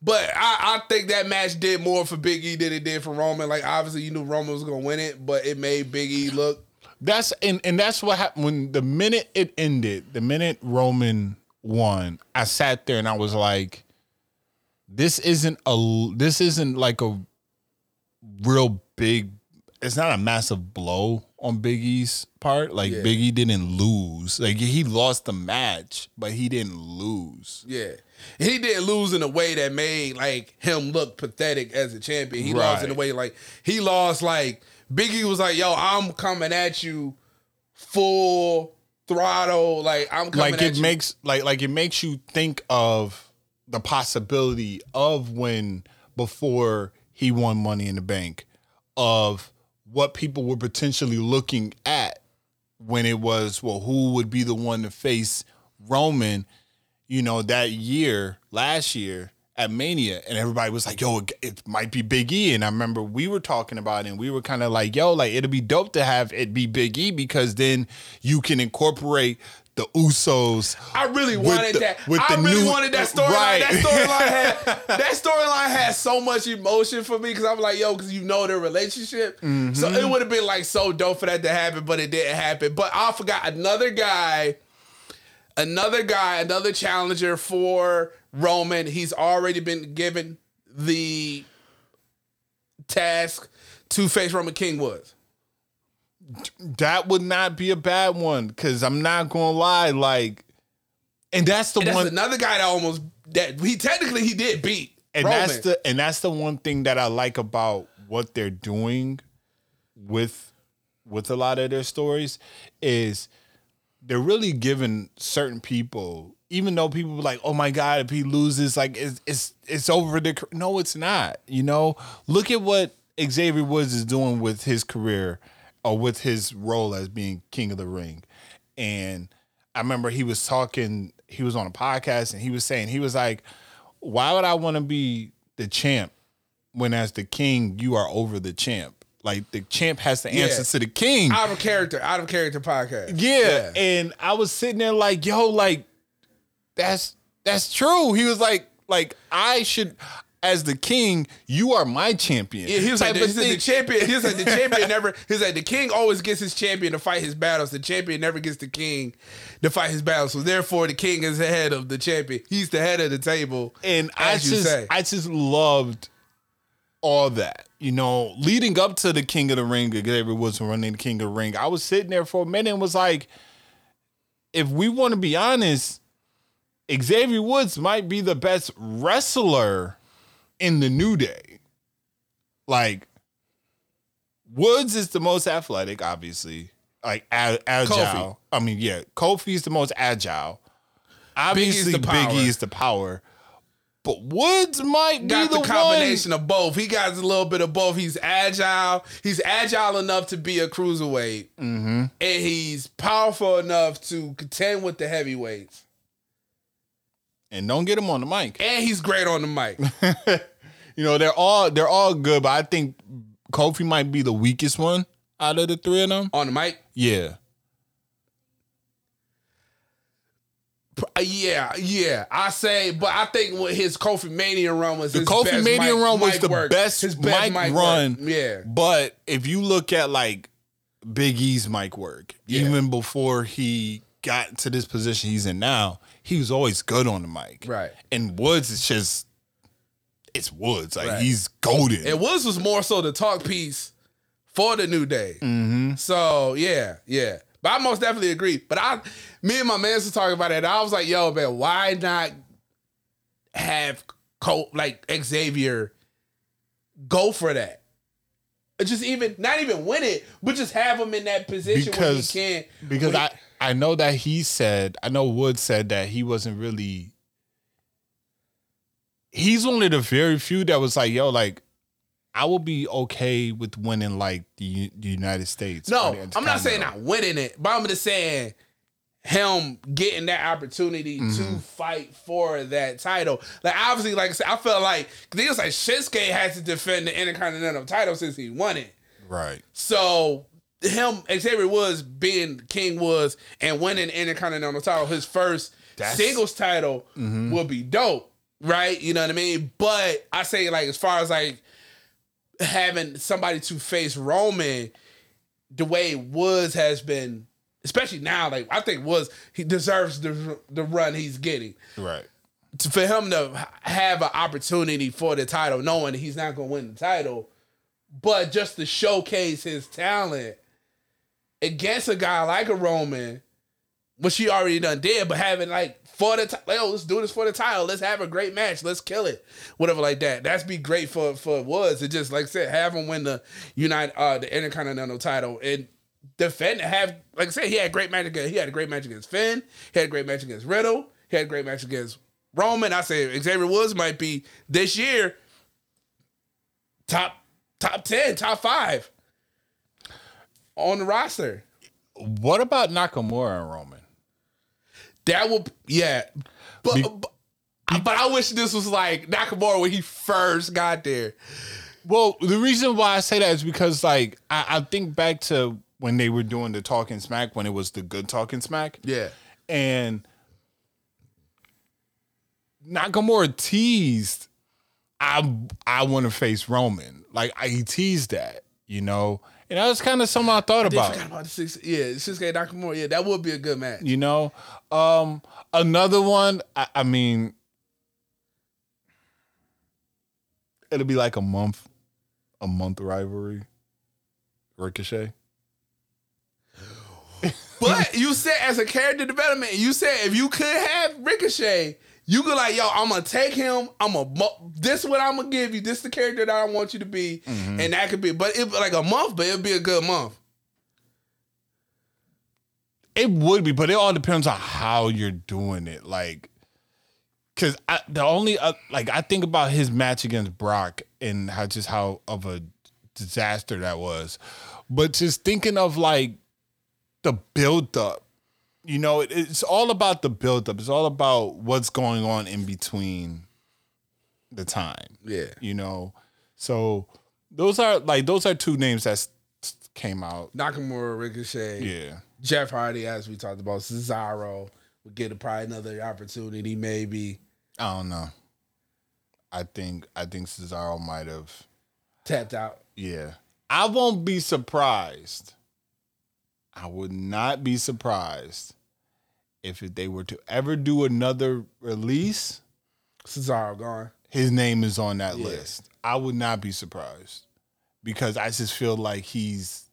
But I, I think that match did more for Big E than it did for Roman. Like obviously you knew Roman was gonna win it, but it made Big E look
That's and and that's what happened when the minute it ended, the minute Roman won, I sat there and I was like, this isn't a this isn't like a real big it's not a massive blow on Big E's part. Like
Yeah.
Big E didn't lose. Like he lost the match, but he didn't lose.
Yeah. He didn't lose in a way that made like him look pathetic as a champion. He lost in a way like he lost like Biggie was like, yo, I'm coming at you full throttle. Like I'm coming
like
at
it
you.
makes like like it makes you think of the possibility of when before he won money in the bank of what people were potentially looking at when it was well who would be the one to face Roman you know that year last year at Mania, and everybody was like, "Yo, it, it might be Big E." And I remember we were talking about it, and we were kind of like, "Yo, like it'll be dope to have it be Big E because then you can incorporate." The Usos.
I really wanted
the-
that.
with
I
the
really
new-
wanted that storyline.
Right.
That storyline had that storyline had so much emotion for me because I'm like, yo, because you know their relationship. So
Mm-hmm.
it would have been like so dope for that to happen, but it didn't happen. But I forgot another guy, another guy, another challenger for Roman. He's already been given the task to face Roman King was.
that would not be a bad one because I'm not gonna lie, like, and that's the
And that's
one,
another guy that almost that he technically he did beat
and
Roman.
that's the and that's the one thing that I like about what they're doing with with a lot of their stories is they're really giving certain people, even though people were like, "Oh my god, if he loses, like it's it's it's over the." No, it's not. You know, look at what Xavier Woods is doing with his career or with his role as being King of the Ring, and I remember he was talking. He was on a podcast and he was saying he was like, "Why would I want to be the champ when as the king you are over the champ?" Like the champ has to answer
Yeah.
to the king.
out of character, out of character podcast.
Yeah. And I was sitting there like, yo, like, that's that's true. He was like, like, I should as the king, you are my champion.
Yeah, he was like, the,
of
he said the champion. He was like, the champion never. He was like, the king always gets his champion to fight his battles. The champion never gets the king to fight his battles. So therefore, the king is the head of the champion. He's the head of the table.
and I
you
just
say.
I just loved all that. You know, leading up to the King of the Ring, Xavier Woods running the King of the Ring, I was sitting there for a minute and was like, if we want to be honest, Xavier Woods might be the best wrestler in the New Day. Like, Woods is the most athletic, obviously. Like a- agile.
Kofi.
I mean, yeah, Kofi's the most agile. Obviously,
the
Biggie is the power. But Woods might
Got
be
the,
the,
combination of both. He got a little bit of both. He's agile. He's agile enough to be a cruiserweight,
Mm-hmm.
and he's powerful enough to contend with the heavyweights.
And don't get him on the mic.
And he's great on the mic.
You know, they're all they're all good, but I think Kofi might be the weakest one out of the three of them.
on the mic.
Yeah.
Uh, Yeah, yeah. I say, but I think what his Kofi Mania run was
The
his
Kofi
best
Mania
mic-
run was
mic
the
work.
best,
His
mic,
mic
run.
work. Yeah,
But if you look at like Big E's mic work,
Yeah.
even before he got to this position he's in now, he was always good on the mic.
Right.
And Woods is just it's Woods. Like
Right.
he's golden.
and Woods was more so the talk piece for the new day.
mm-hmm.
So yeah, yeah. But I most definitely agree. But I, me and my man was talking about it. I was like, yo, man, why not have Col- like Xavier go for that? Just even not even win it, but just have him in that position
Because-
where he can.
Because I I know that he said I know Wood said that he wasn't really. He's one of the very few that was like, yo, like, I will be okay with winning like the, the United States.
No,
the
I'm not saying not winning it, but I'm just saying him getting that opportunity to mm-hmm. fight for that title. Like obviously, like I said, I felt like it was like Shinsuke had to defend the Intercontinental title since he won it.
Right.
So him Xavier Woods being King Woods and winning Intercontinental title, his first
That's-
singles title mm-hmm. would be dope, right? You know what I mean? But I say like as far as like having somebody to face Roman, the way Woods has been, especially now, like I think Woods he deserves the the run he's getting.
Right.
For him to have an opportunity for the title, knowing he's not going to win the title, but just to showcase his talent against a guy like a Roman, which he already done did, but having like for the title, like, oh, let's do this for the title. Let's have a great match. Let's kill it, whatever like that. That's be great for for Woods It just like I said, have him win the United uh the Intercontinental title and defend. Have like I said, he had great match against. He had a great match against Finn. He had a great match against Riddle. He had a great match against Roman. I say Xavier Woods might be this year top top ten, top five on the roster.
What about Nakamura and Roman?
That will, yeah. But,
Be-
but But I wish this was like Nakamura when he first got there.
Well, the reason why I say that is because like I, I think back to when they were doing the talking smack when it was the good talking smack.
Yeah.
And Nakamura teased I I want to face Roman. Like I, he teased that, you know. And that was kind of something I thought
They
about.
about the six. Yeah, Shinsuke Nakamura. Yeah, that would be a good match.
You know, um, another one. I, I mean, it'll be like a month, a month rivalry. Ricochet.
But you said as a character development, you said if you could have Ricochet, you could like, yo, I'm gonna take him. I'm gonna this is what I'm gonna give you. This is the character that I want you to be,
Mm-hmm.
and that could be. But it like a month, but it'd be a good month.
It would be, but it all depends on how you're doing it. Like, because the only uh, like I think about his match against Brock and how just how of a disaster that was, but just thinking of like the build up. You know, it, it's all about the buildup. It's all about what's going on in between the time.
Yeah.
You know, so those are like those are two names that came out.
Nakamura, Ricochet,
Yeah.
Jeff Hardy, as we talked about, Cesaro would get a, probably another opportunity, maybe
I don't know. I think I think Cesaro might have.
tapped out.
Yeah, I won't be surprised. I would not be surprised if they were to ever do another release.
Cesaro gone.
His name is on that
Yeah.
list. I would not be surprised because I just feel like he's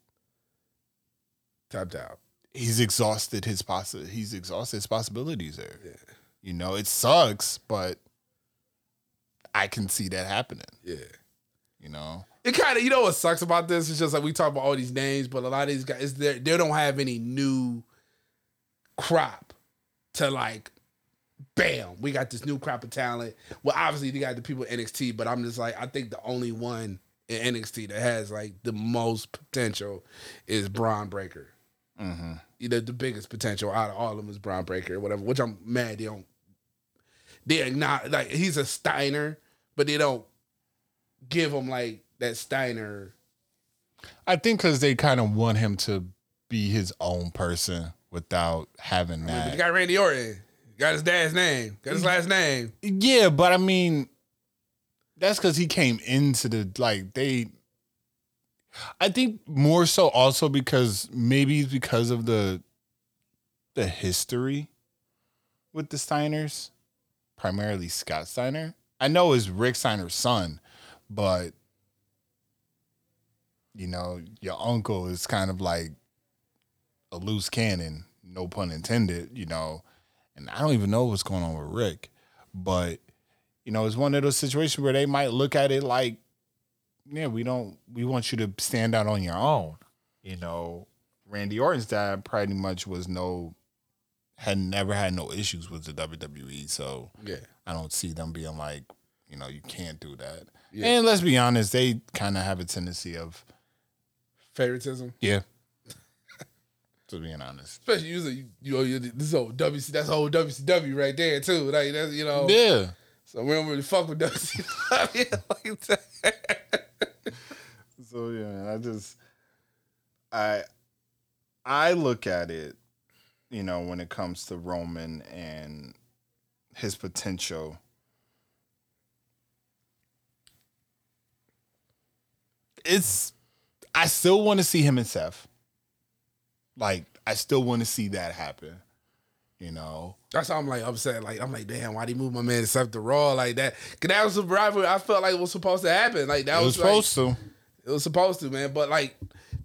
Tapped out.
he's exhausted his possi- he's exhausted his possibilities there. Yeah. You know, it sucks, but I can see that happening.
Yeah.
You know.
It kind of, you know what sucks about this? It's just like we talk about all these names, but a lot of these guys, they they don't have any new crop to like, bam, we got this new crop of talent. Well, obviously they got the people in NXT, but I'm just like, I think the only one in NXT that has like the most potential is Bron Breakker.
Mm-hmm.
You know, the biggest potential out of all of them is Bron Breakker, or whatever. Which I'm mad they don't. They're not like he's a Steiner, but they don't give him like that Steiner.
I think because they kind of want him to be his own person without having
But
that.
you got Randy Orton, got his dad's name, got his mm. last name.
yeah, but I mean, that's because he came into the like they. I think more so also because maybe because of the the history with the Steiners, primarily Scott Steiner. I know it's Rick Steiner's son, but you know, your uncle is kind of like a loose cannon, no pun intended, you know. And I don't even know what's going on with Rick, but you know, it's one of those situations where they might look at it like, yeah, we don't, we want you to stand out on your own. You know, Randy Orton's dad pretty much was no, had never had no issues with the WWE, so
Yeah,
I don't see them being like, you know, you can't do that.
Yeah.
And let's be honest, they kind of have a tendency of,
favoritism,
yeah. To being honest.
especially usually you know you- this old WC that's old WCW right there too. Like that's you know,
Yeah.
so we don't really fuck with WCW like that.
So yeah, man, I just I I look at it, you know, when it comes to Roman and his potential. It's I still want to see him and Seth. Like I still want to see that happen. You know.
That's how I'm like upset. Like I'm like, damn, why they move my man to Seth the Raw like that? Cause that was a rivalry I felt like it was supposed to happen. Like that
It
was,
was
like,
supposed to.
It was supposed to, man. But like,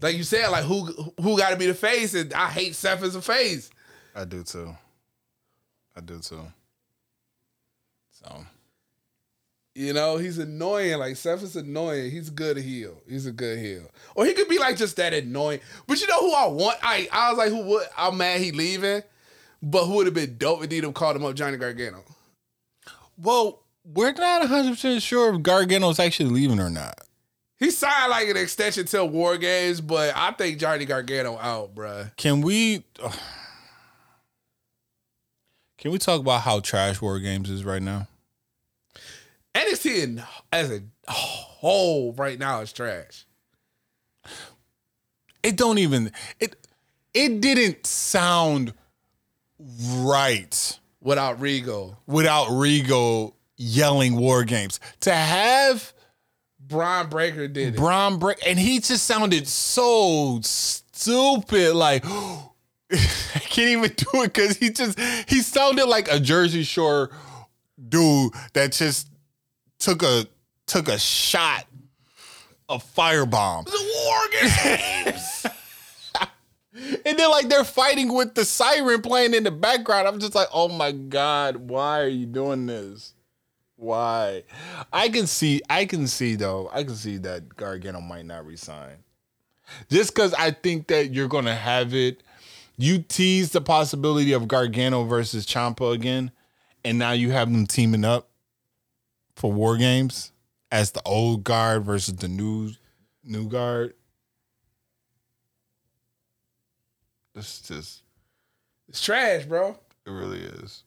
like you said, like who who got to be the face? And I hate Seth as a face.
I do too. I do too. So
You know, he's annoying. Like Seth is annoying. He's a good heel. He's a good heel. Or he could be like just that annoying. But you know who I want? I I was like, who would? I'm mad he leaving. But who would have been dope if have called him up, Johnny Gargano?
Well, we're not 100% sure if Gargano's actually leaving or not.
He signed like an extension till War Games, but I think Johnny Gargano out, bruh.
Can we Can we talk about how trash War Games is right now?
NXT in, as a whole right now is trash.
It don't even it it didn't sound right
without Regal.
Without Regal yelling war games. To have
Bron Breakker did it.
Bron Breakker and he just sounded so stupid like I can't even do it because he just he sounded like a Jersey Shore dude that just took a took a shot of firebomb.
The war games.
and then like they're fighting with the siren playing in the background. I'm just like, oh my god, why are you doing this? Why? I can see, I can see though, I can see that Gargano might not resign. Just because I think that you're gonna have it. You tease the possibility of Gargano versus Ciampa again, and now you have them teaming up for War Games as the old guard versus the new new guard. It's just
it's trash, bro.
It really is.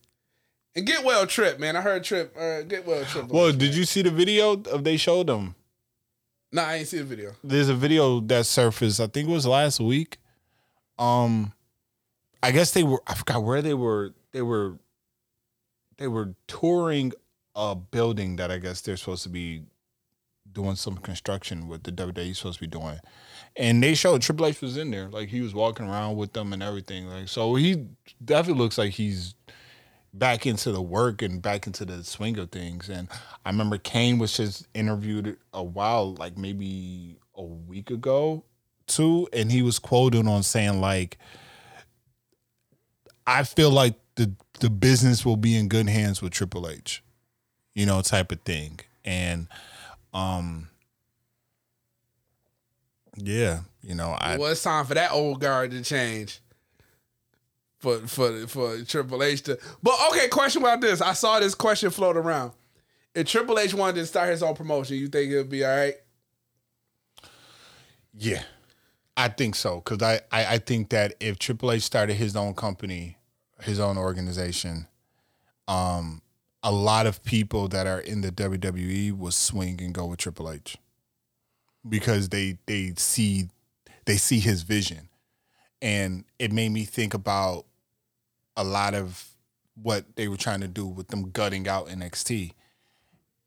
And get well trip, man. I heard trip. Uh, get well trip.
Well, did you see the video of they showed them?
No, nah, I ain't see the video.
There's a video that surfaced. I think it was last week. Um, I guess they were. I forgot where they were. They were. They were touring a building that I guess they're supposed to be doing some construction with the WWE supposed to be doing. And they showed Triple H was in there. Like he was walking around with them and everything. Like so he definitely looks like he's back into the work and back into the swing of things. And I remember Kane was just interviewed a while, like maybe a week ago, too, and he was quoted on saying like I feel like the the business will be in good hands with Triple H. You know, type of thing. And um yeah, you know, I
well, it's time for that old guard to change. For for for Triple H to But okay, question about this. I saw this question float around. If Triple H wanted to start his own promotion, you think it would be all right?
Yeah. I think so. Cause I, I, I think that if Triple H started his own company, his own organization, um, a lot of people that are in the WWE will swing and go with Triple H because they they see they see his vision, and it made me think about a lot of what they were trying to do with them gutting out NXT,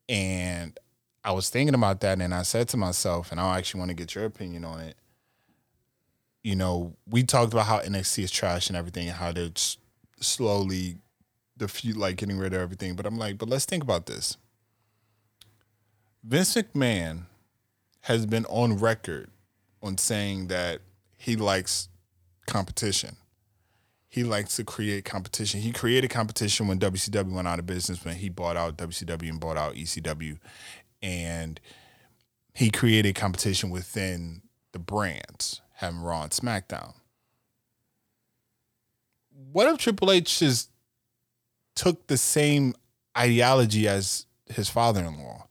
and I was thinking about that, and I said to myself, and I actually want to get your opinion on it. You know, we talked about how NXT is trash and everything, and how they're slowly the few like getting rid of everything. But I'm like, but let's think about this. Vince McMahon has been on record on saying that he likes competition. He likes to create competition. He created competition when WCW went out of business when he bought out WCW and bought out ECW. And he created competition within the brands, having Raw and SmackDown. What if Triple H is took the same ideology as his father-in-law.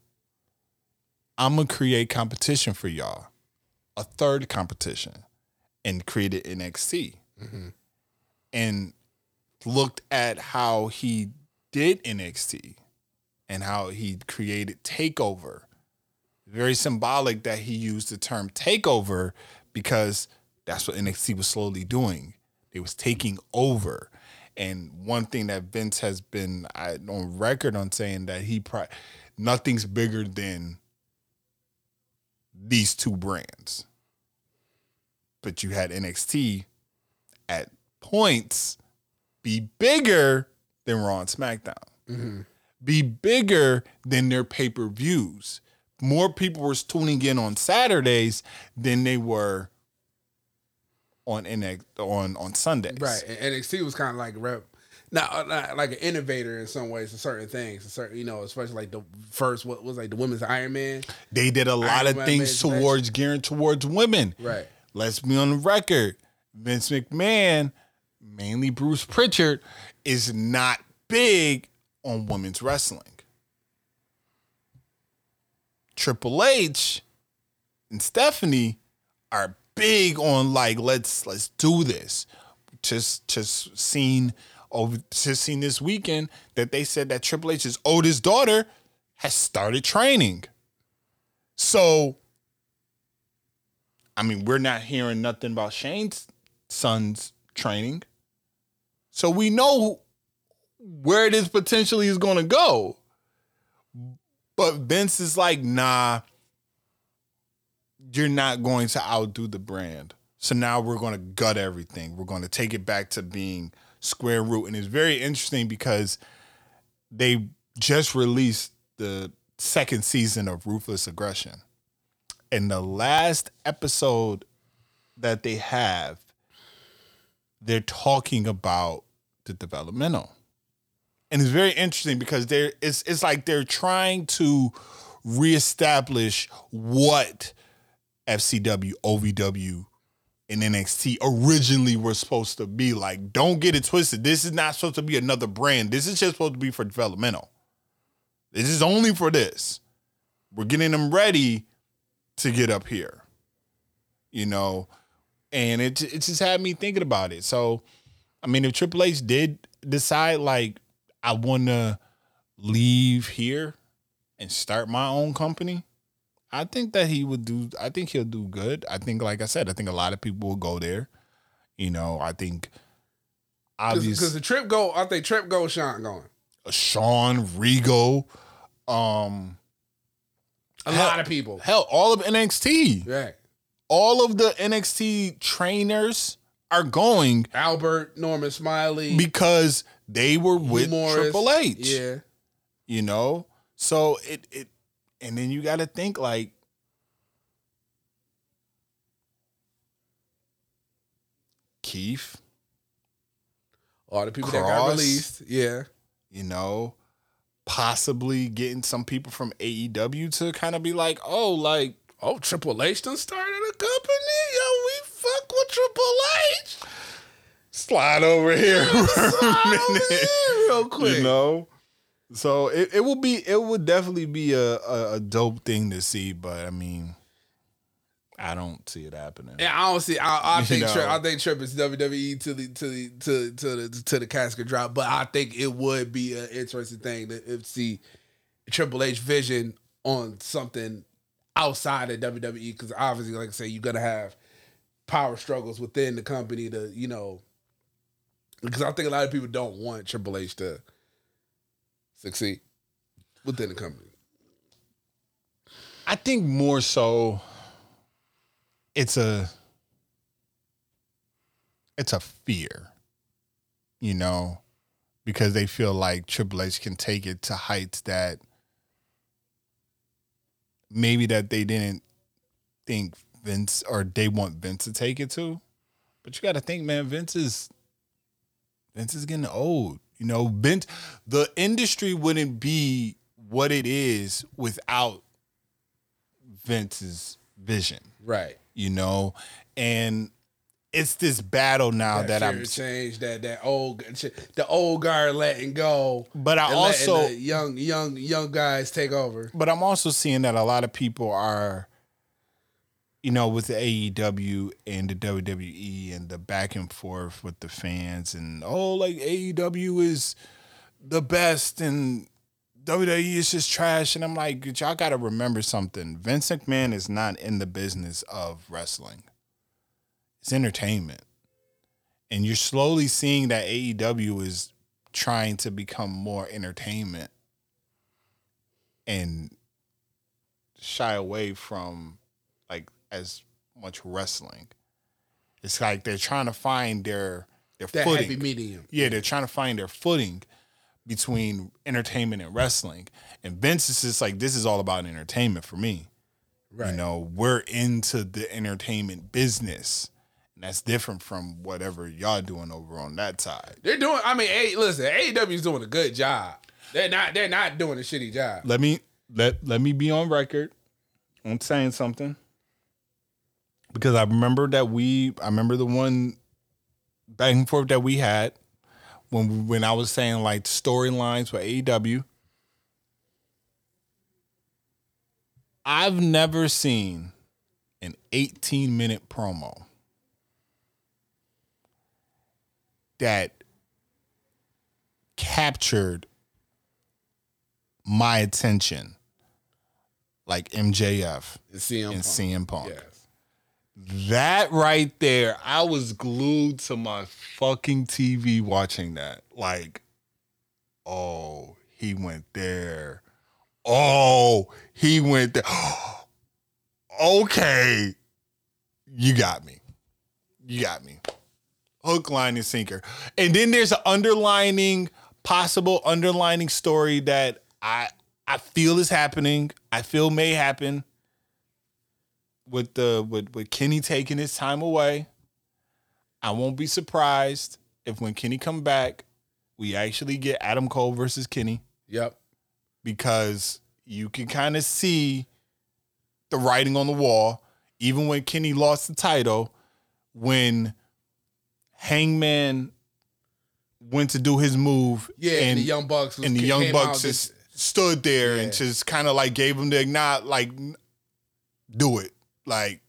I'm gonna create competition for y'all, a third competition, and created NXT, mm-hmm. and looked at how he did NXT and how he created Takeover. Very symbolic that he used the term takeover because that's what NXT was slowly doing. It was taking over. And one thing that Vince has been I, on record on saying that he pri- nothing's bigger than these two brands. But you had NXT at points be bigger than Raw and SmackDown. Mm-hmm. Be bigger than their pay per views. More people were tuning in on Saturdays than they were on NX on on Sundays.
Right, and NXT was kind of like rep, not, uh, not like an innovator in some ways for certain things. Certain, you know, especially like the first what was like the women's Iron Man.
They did a Iron lot of Man things towards gearing towards women.
Right.
Let's be on the record. Vince McMahon, mainly Bruce Pritchard, is not big on women's wrestling. Triple H and Stephanie are big on like let's let's do this. Just just seen over just seen this weekend that they said that Triple H's oldest daughter has started training. So, I mean, we're not hearing nothing about Shane's son's training. So we know where this potentially is going to go. But Vince is like, nah, you're not going to outdo the brand. So now we're going to gut everything. We're going to take it back to being square root. And it's very interesting because they just released the second season of Ruthless Aggression. And the last episode that they have, they're talking about the developmental. And it's very interesting because they're it's it's like they're trying to reestablish what FCW, OVW, and NXT originally were supposed to be. Like, don't get it twisted. This is not supposed to be another brand. This is just supposed to be for developmental. This is only for this. We're getting them ready to get up here. You know, and it it just had me thinking about it. So, I mean, if Triple H did decide like I want to leave here and start my own company, I think that he would do. I think he'll do good. I think, like I said, I think a lot of people will go there. You know, I think obviously Because
the trip go, I think trip go, Sean going.
Sean Rego, um,
A
Hell-
lot of people.
hell, all of NXT,
Right.
all of the NXT trainers are going
Albert, Norman Smiley,
because they were with
Morris.
Triple H.
Yeah.
you know so it it and then you got to think like keith
All the people that got released. Yeah.
you know possibly getting some people from aew to kind of be like oh like
Oh, Triple H done started a company. Yo, we fuck with Triple H.
slide over here a
Slide over here real quick.
you know so it, it will be it would definitely be a, a, a dope thing to see but i mean i don't see it happening
Yeah, I don't see. I, I
You
think
know.
Trip, I think Trip is WWE to the to the to to the to the casket drop, but I think it would be an interesting thing to if see Triple H vision on something outside of WWE because obviously, like I say, you're gonna have power struggles within the company to you know because I think a lot of people don't want Triple H to succeed within the company.
I think more so it's a it's a fear, you know, because they feel like Triple H can take it to heights that maybe that they didn't think Vince or they want Vince to take it to. But you got to think, man, Vince is Vince is getting old. You know, Vince the industry wouldn't be what it is without Vince's vision,
Right.
you know? And it's this battle now that,
that,
I'm
fear of change that that old the old guard letting go.
but I also
the young young young guys take over.
but I'm also seeing that a lot of people are you know with the AEW and the WWE and the back and forth with the fans and oh like AEW is the best and WWE is just trash. And I'm like y'all got to remember something. Vince McMahon is not in the business of wrestling. It's entertainment. And you're slowly seeing that AEW is trying to become more entertainment and shy away from as much wrestling. It's like they're trying to find their their
That
footing.
happy medium.
Yeah, they're trying to find their footing between entertainment and wrestling. And Vince is just like, this is all about entertainment for me.
Right.
You know, we're into the entertainment business. And that's different from whatever y'all doing over on that side.
They're doing. I mean, a, listen, AEW's doing a good job. They're not. They're not doing a shitty job.
let me let let me be on record on saying something because I remember that we I remember the one back and forth that we had when when I was saying like storylines for AEW. I've never seen an 18 minute promo that captured my attention, like MJF
And CM
and
Punk.
CM Punk.
Yes.
That right there, I was glued to my fucking TV watching that. Like, oh, he went there. Oh, he went there. okay. You got me. You got me. Hook, line, and sinker. And then there's an underlining, possible underlining story that I I feel is happening. I feel may happen with the with, with Kenny taking his time away. I won't be surprised if when Kenny come back, we actually get Adam Cole versus Kenny
Yep.
because you can kind of see the writing on the wall. Even when Kenny lost the title, when Hangman went to do his move,
Yeah. And,
and
the Young Bucks. Was,
and the Young Bucks
this-
just stood there and just kind of like gave him the acknowledge, like, do it, like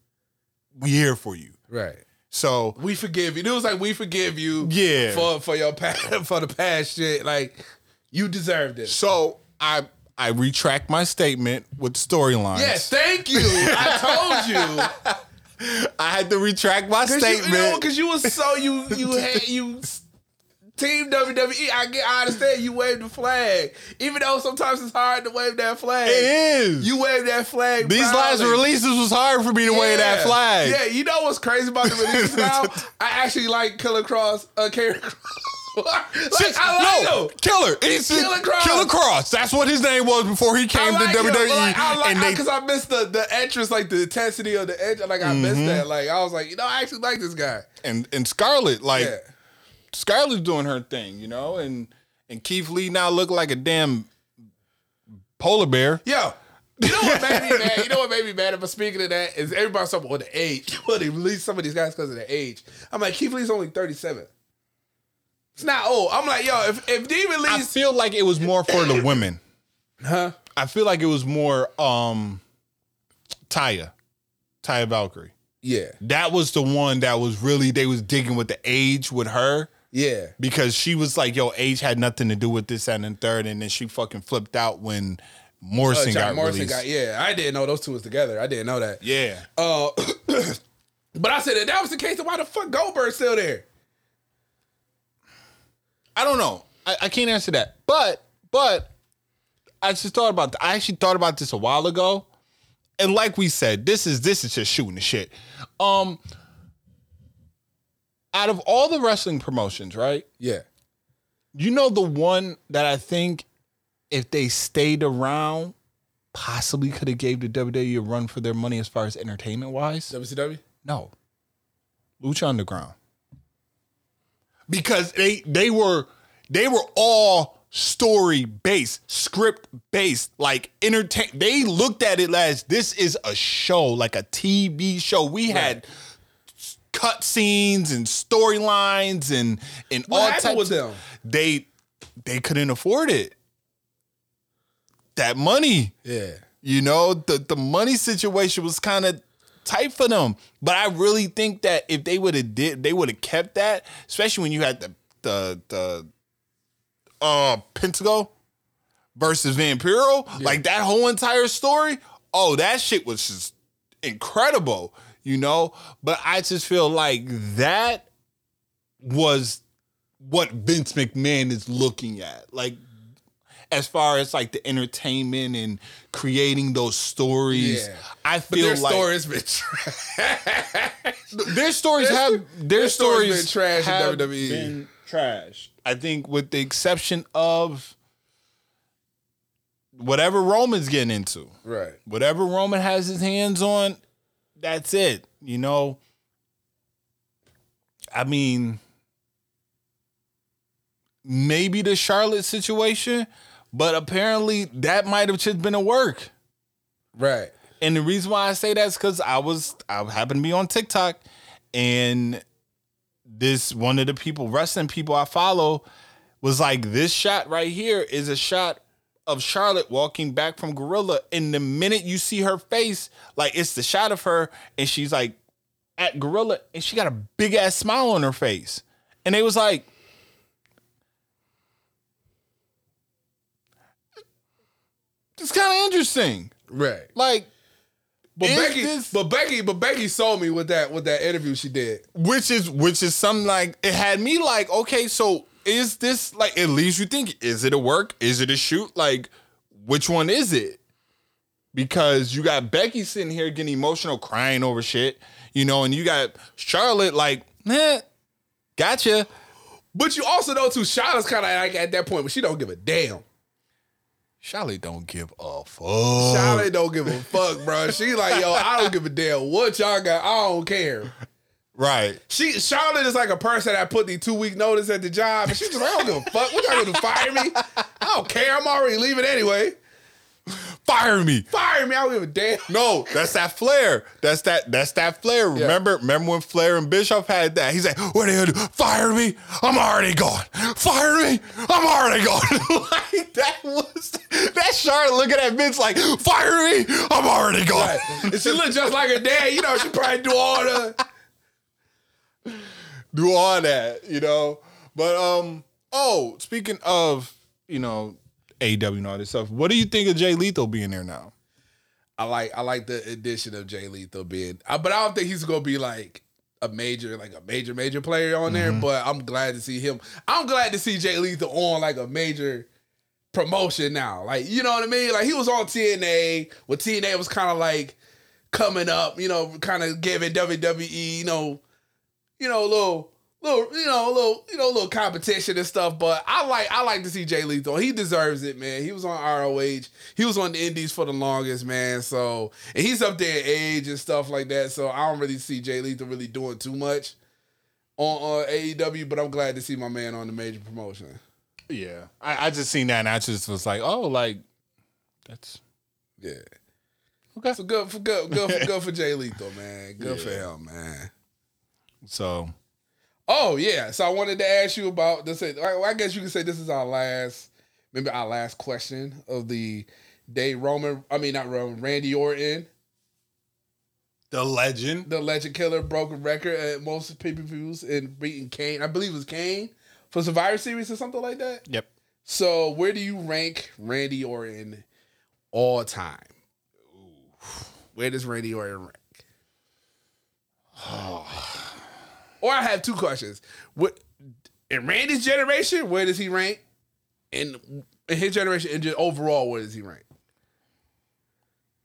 we here for you.
right.
So
We forgive you. It was like we forgive you.
Yeah.
For for your past for the past shit. Like you deserve this.
so I I retract my statement with storylines.
Yes. Thank you. I told you.
I had to retract my
Cause you,
statement.
you know, cause you were so you you had you team WWE. I get I understand you wave the flag, even though sometimes it's hard to wave that flag.
it is.
You wave that flag.
These last
proudly.
releases was hard for me to wave that flag.
Yeah, you know what's crazy about the releases now? I actually like Killer Kross. Uh, Killer Cross. like,
Just-
I like
no,
him.
Killer. It's
Killer Kross.
Killer Kross. That's what his name was before he came
I like
to
him,
WWE.
Like, I like
and they,
because I missed the the entrance, like the intensity of the edge. Like I
Mm-hmm.
missed that. Like I was like, you know, I actually like this guy.
and and Scarlett, like
Yeah.
Scarlett's doing her thing, you know, and and Keith Lee now look like a damn polar bear.
Yo, you know what made me mad? You know what made me mad? But speaking of that, is everybody's talking about the age. Well, they released some of these guys because of the age. I'm like, Keith Lee's only 37. It's not old. I'm like, yo, if if they release, I
feel like it was more for the women.
huh?
I feel like it was more um Taya, Taya Valkyrie.
Yeah,
That was the one that was really they was digging with the age with her
yeah,
because she was like, yo, age had nothing to do with this and then third, and then she fucking flipped out when Morrison
Uh,
got
Morrison
released.
got. Yeah, I didn't know those two was together. I didn't know that.
yeah.
Uh, but I said that that was the case. Then why the fuck Goldberg's still there?
I don't know. I, I can't answer that. But but I just thought about I actually thought about this a while ago. And like we said, this is this is just shooting the shit. Um out of all the wrestling promotions, right?
Yeah,
You know the one that I think if they stayed around possibly could have gave the WWE a run for their money as far as entertainment wise?
WCW.
No. Lucha Underground. Because they they were they were all story based, script based, like entertain they looked at it as this is a show, like a TV show. We had cut scenes and storylines and and
What
all types
with them?
They they couldn't afford it. That money.
Yeah,
You know, the the money situation was kind of tight for them. But I really think that if they would have did, they would have kept that, especially when you had the the the uh Pentagon versus Vampiro, like that whole entire story. Oh, that shit was just incredible, you know. But I just feel like that was what Vince McMahon is looking at, like as far as like the entertainment and creating those stories.
Yeah.
I
but
feel
their
like
story has been trash.
their stories have their,
their
stories
been trash in WWE.
Been trash. I think with the exception of whatever Roman's getting into,
right.
whatever Roman has his hands on, that's it. You know. I mean, maybe the Charlotte situation, but apparently that might have just been a work.
Right.
And the reason why I say that is because I was I happened to be on TikTok and this one of the people, wrestling people I follow, was like, this shot right here is a shot of Charlotte walking back from Gorilla. And the minute you see her face, like it's the shot of her, and she's like at Gorilla, and she got a big ass smile on her face. And they was like, it's kind of interesting.
Right.
Like,
But
Is
Becky,
this-
but Becky, but Becky sold me with that with that interview she did.
which is which is something like it had me like, okay, so is this like it leaves you think is it a work? Is it a shoot? Like, which one is it? Because you got Becky sitting here getting emotional, crying over shit, you know, and you got Charlotte like, eh, gotcha.
But you also know too, Charlotte's kind of like at that point, but she don't give a damn.
Charlotte don't give a fuck.
Charlotte don't give a fuck, bro. She like, yo, I don't give a damn what y'all got. I don't care.
Right.
She Charlotte is like a person that put the two week notice at the job, and she's just like, I don't give a fuck. What y'all gonna? Fire me? I don't care. I'm already leaving anyway.
Fire me.
Fire me. I don't give a damn.
No, that's that Flair. That's that. That's that Flair. Remember, remember when Flair and Bischoff had that? He's like, "What are you gonna do? Fire me? I'm already gone. Fire me? I'm already gone." like that was that Charlotte looking at Vince like, "Fire me? I'm already gone."
Right. And she looked just like her dad. You know, she probably do all the.
Do all that, you know. But um, oh, speaking of, you know, AW and all this stuff, what do you think of Jay Lethal being there now?
I like I like the addition of Jay Lethal being, uh, but I don't think he's gonna be like a major like a major major player on there. But I'm glad to see him. I'm glad to see Jay Lethal on like a major promotion now. Like you know what I mean? Like he was on TNA when TNA was kind of like coming up. You know, kind of giving WWE you know, you know a little. Little, you know, a little, you know, a little competition and stuff, but I like, I like to see Jay Lethal. He deserves it, man. He was on ROH. He was on the Indies for the longest, man. So, and he's up there in age and stuff like that. So, I don't really see Jay Lethal really doing too much on uh, AEW, but I'm glad to see my man on the major promotion.
Yeah, I, I just seen that and I just was like, oh, like that's
Yeah.
okay.
So good for good, good for good for Jay Lethal, man. Good for him, man.
So
Oh yeah. So I wanted to ask you about this. I I guess you could say this is our last, maybe our last question of the day. Roman, I mean not Roman, Randy Orton,
the legend.
the Legend Killer, broken record at most pay per views and beating Kane. I believe it was Kane for Survivor Series or something like that.
Yep.
So where do you rank Randy Orton all time? Where does Randy Orton rank? Or I have two questions. What in Randy's generation, where does he rank? In in his generation, and just overall, where does he rank?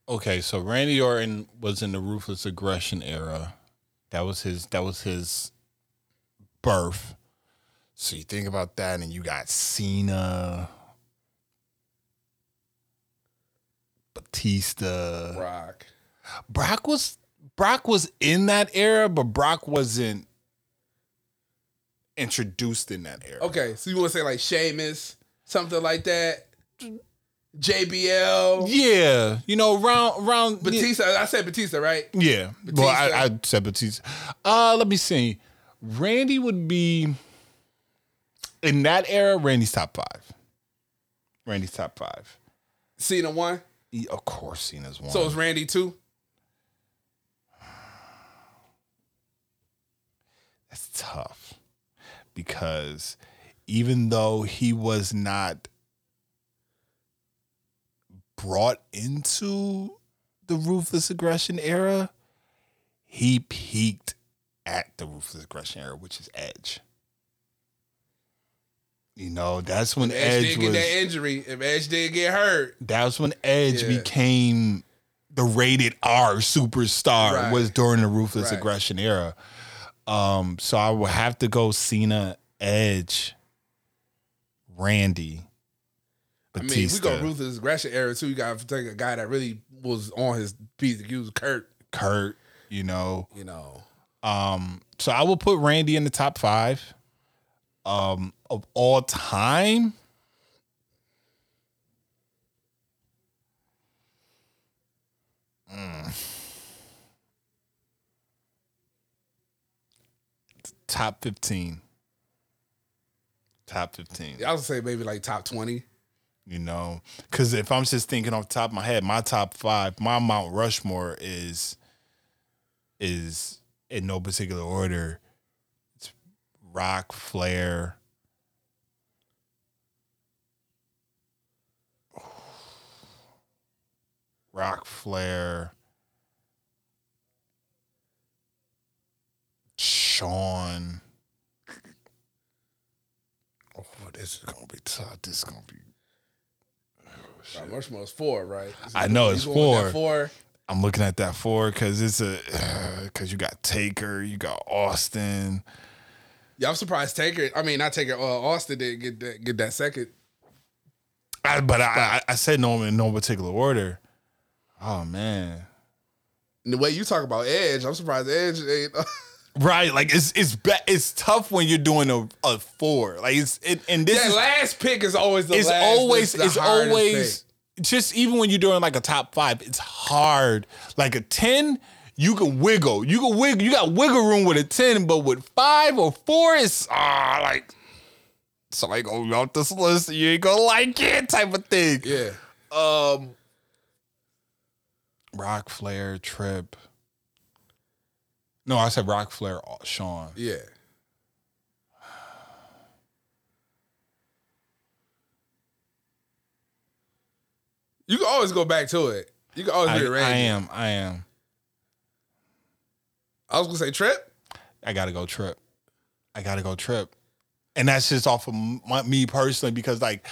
Okay, so Randy Orton was in the ruthless aggression era. That was his. That was his birth. So you think about that, and you got Cena, Batista.
Brock.
Brock was Brock was in that era, but Brock wasn't introduced in that era.
Okay, so you want to say like Sheamus, something like that? JBL,
Yeah, you know, round round
Batista. I said Batista, right?
Yeah. Well, I, I said Batista. Uh, let me see. Randy would be in that era. Randy's top five. Randy's top five.
Cena one.
He- of course, Cena's one.
So it's Randy two.
That's tough because even though he was not brought into the ruthless aggression era, he peaked at the ruthless aggression era, which is Edge. You know, that's when
Edge,
Edge,
did get
was.
that injury. If Edge did get hurt,
That's when Edge
Yeah.
became the rated R superstar
Right.
was during the ruthless
Right.
aggression era. Um, so I would have to go Cena, Edge, Randy,
I mean,
Batista,
we go ruthless aggression era too. You got to take a guy that really was on his piece. He was Kurt.
Kurt. You know,
You know,
um, so I will put Randy in the top five um, of all time. Mm. Top 15. Top 15.
I would say maybe like top twenty.
You know, because if I'm just thinking off the top of my head, my top five, my Mount Rushmore is is in no particular order. It's Rock, Flair. Rock Flair, Sean. Oh, this is gonna be tough. This is gonna be.
Mount Rushmore's four, right?
I know it's
going with that
four.
Four.
I'm looking at that four because it's a because you got Taker, you got Austin.
Yeah, I'm surprised Taker. I mean, not Taker. Uh, Austin didn't get that get that second.
I, but I, I I said no in no particular order. Oh man,
the way you talk about Edge, I'm surprised Edge ain't.
right? Like it's it's ba- it's tough when you're doing a, a four. Like it's it, and this
that
is
last pick is always the
it's
last.
always it's
hardest
always just even when you're doing like a top five, it's hard. Like a ten, you can wiggle. You can wiggle. You got wiggle room with a ten, but with five or four, it's ah like somebody go out this list, you ain't gonna like it type of thing.
Yeah.
Um, Rock Flair trip. No, I said Rock Flair, uh, Sean.
Yeah. You can always go back to it. You can always
I,
ready.
I am. I am.
I was gonna say Trip.
I gotta go trip. I gotta go trip. And that's just off of my, me personally because like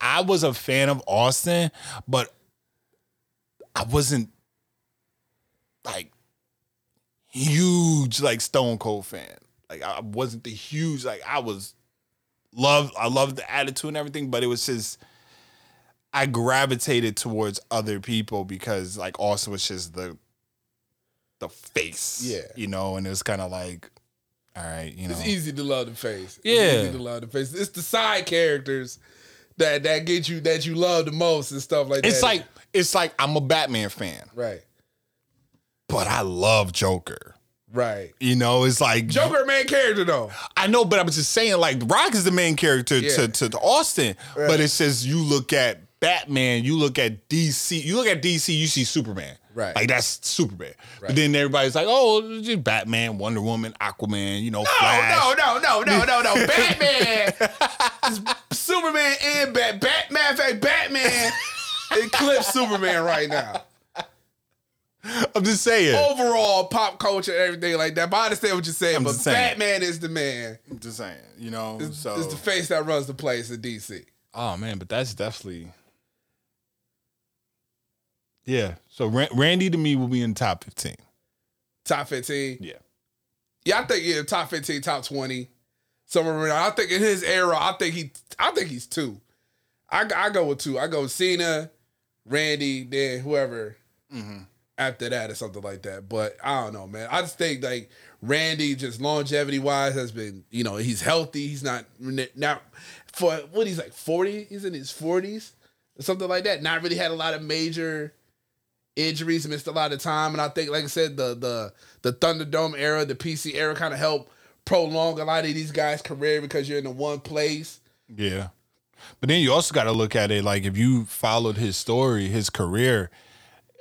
I was a fan of Austin, but I wasn't like huge like Stone Cold fan. Like I wasn't the huge like I was love I loved the attitude and everything, but it was just I gravitated towards other people because like Austin was just the the face.
Yeah.
You know, and it was kind of like, all right, you know.
It's easy to love the face. It's
Yeah.
easy to love the face. It's the side characters that that get you that you love the most and stuff like that.
It's like it's like I'm a Batman fan,
right,
but I love Joker.
right.
You know, it's like
Joker main character though.
I know, but I'm just saying, like Rock is the main character
Yeah.
to, to to Austin,
Right.
but it says you look at Batman, you look at DC, you look at DC, you see Superman,
Right.
Like that's Superman.
Right.
But then everybody's like, oh, just Batman, Wonder Woman, Aquaman, you know, Flash.
No, no, no, no, no, no, no. Batman, Superman, and Bat. Bat. Matter fact, Batman eclipse Superman right now.
I'm just saying.
Overall, pop culture, everything like that. But I understand what you're saying.
I'm
but
just saying.
Batman is the man.
I'm just saying, you know.
it's,
so
is the face that runs the place in DC.
Oh man, but that's definitely yeah. So Ran- Randy to me will be in the top fifteen.
Top 15.
Yeah,
Yeah, I think yeah, top 15, top 20. Somewhere around. I think in his era, I think he I think he's two. I, I go with two. I go Cena, Randy, then whoever mm-hmm. After that or something like that. But I don't know, man. I just think like Randy, just longevity wise, has been you know he's healthy. He's not not for what he's like forty. He's in his forties or something like that. Not really had a lot of major injuries, missed a lot of time, and I think, like I said, the the the Thunderdome era, the PC era, kind of helped prolong a lot of these guys' career because you're in the one place.
yeah. But then you also got to look at it like if you followed his story, his career.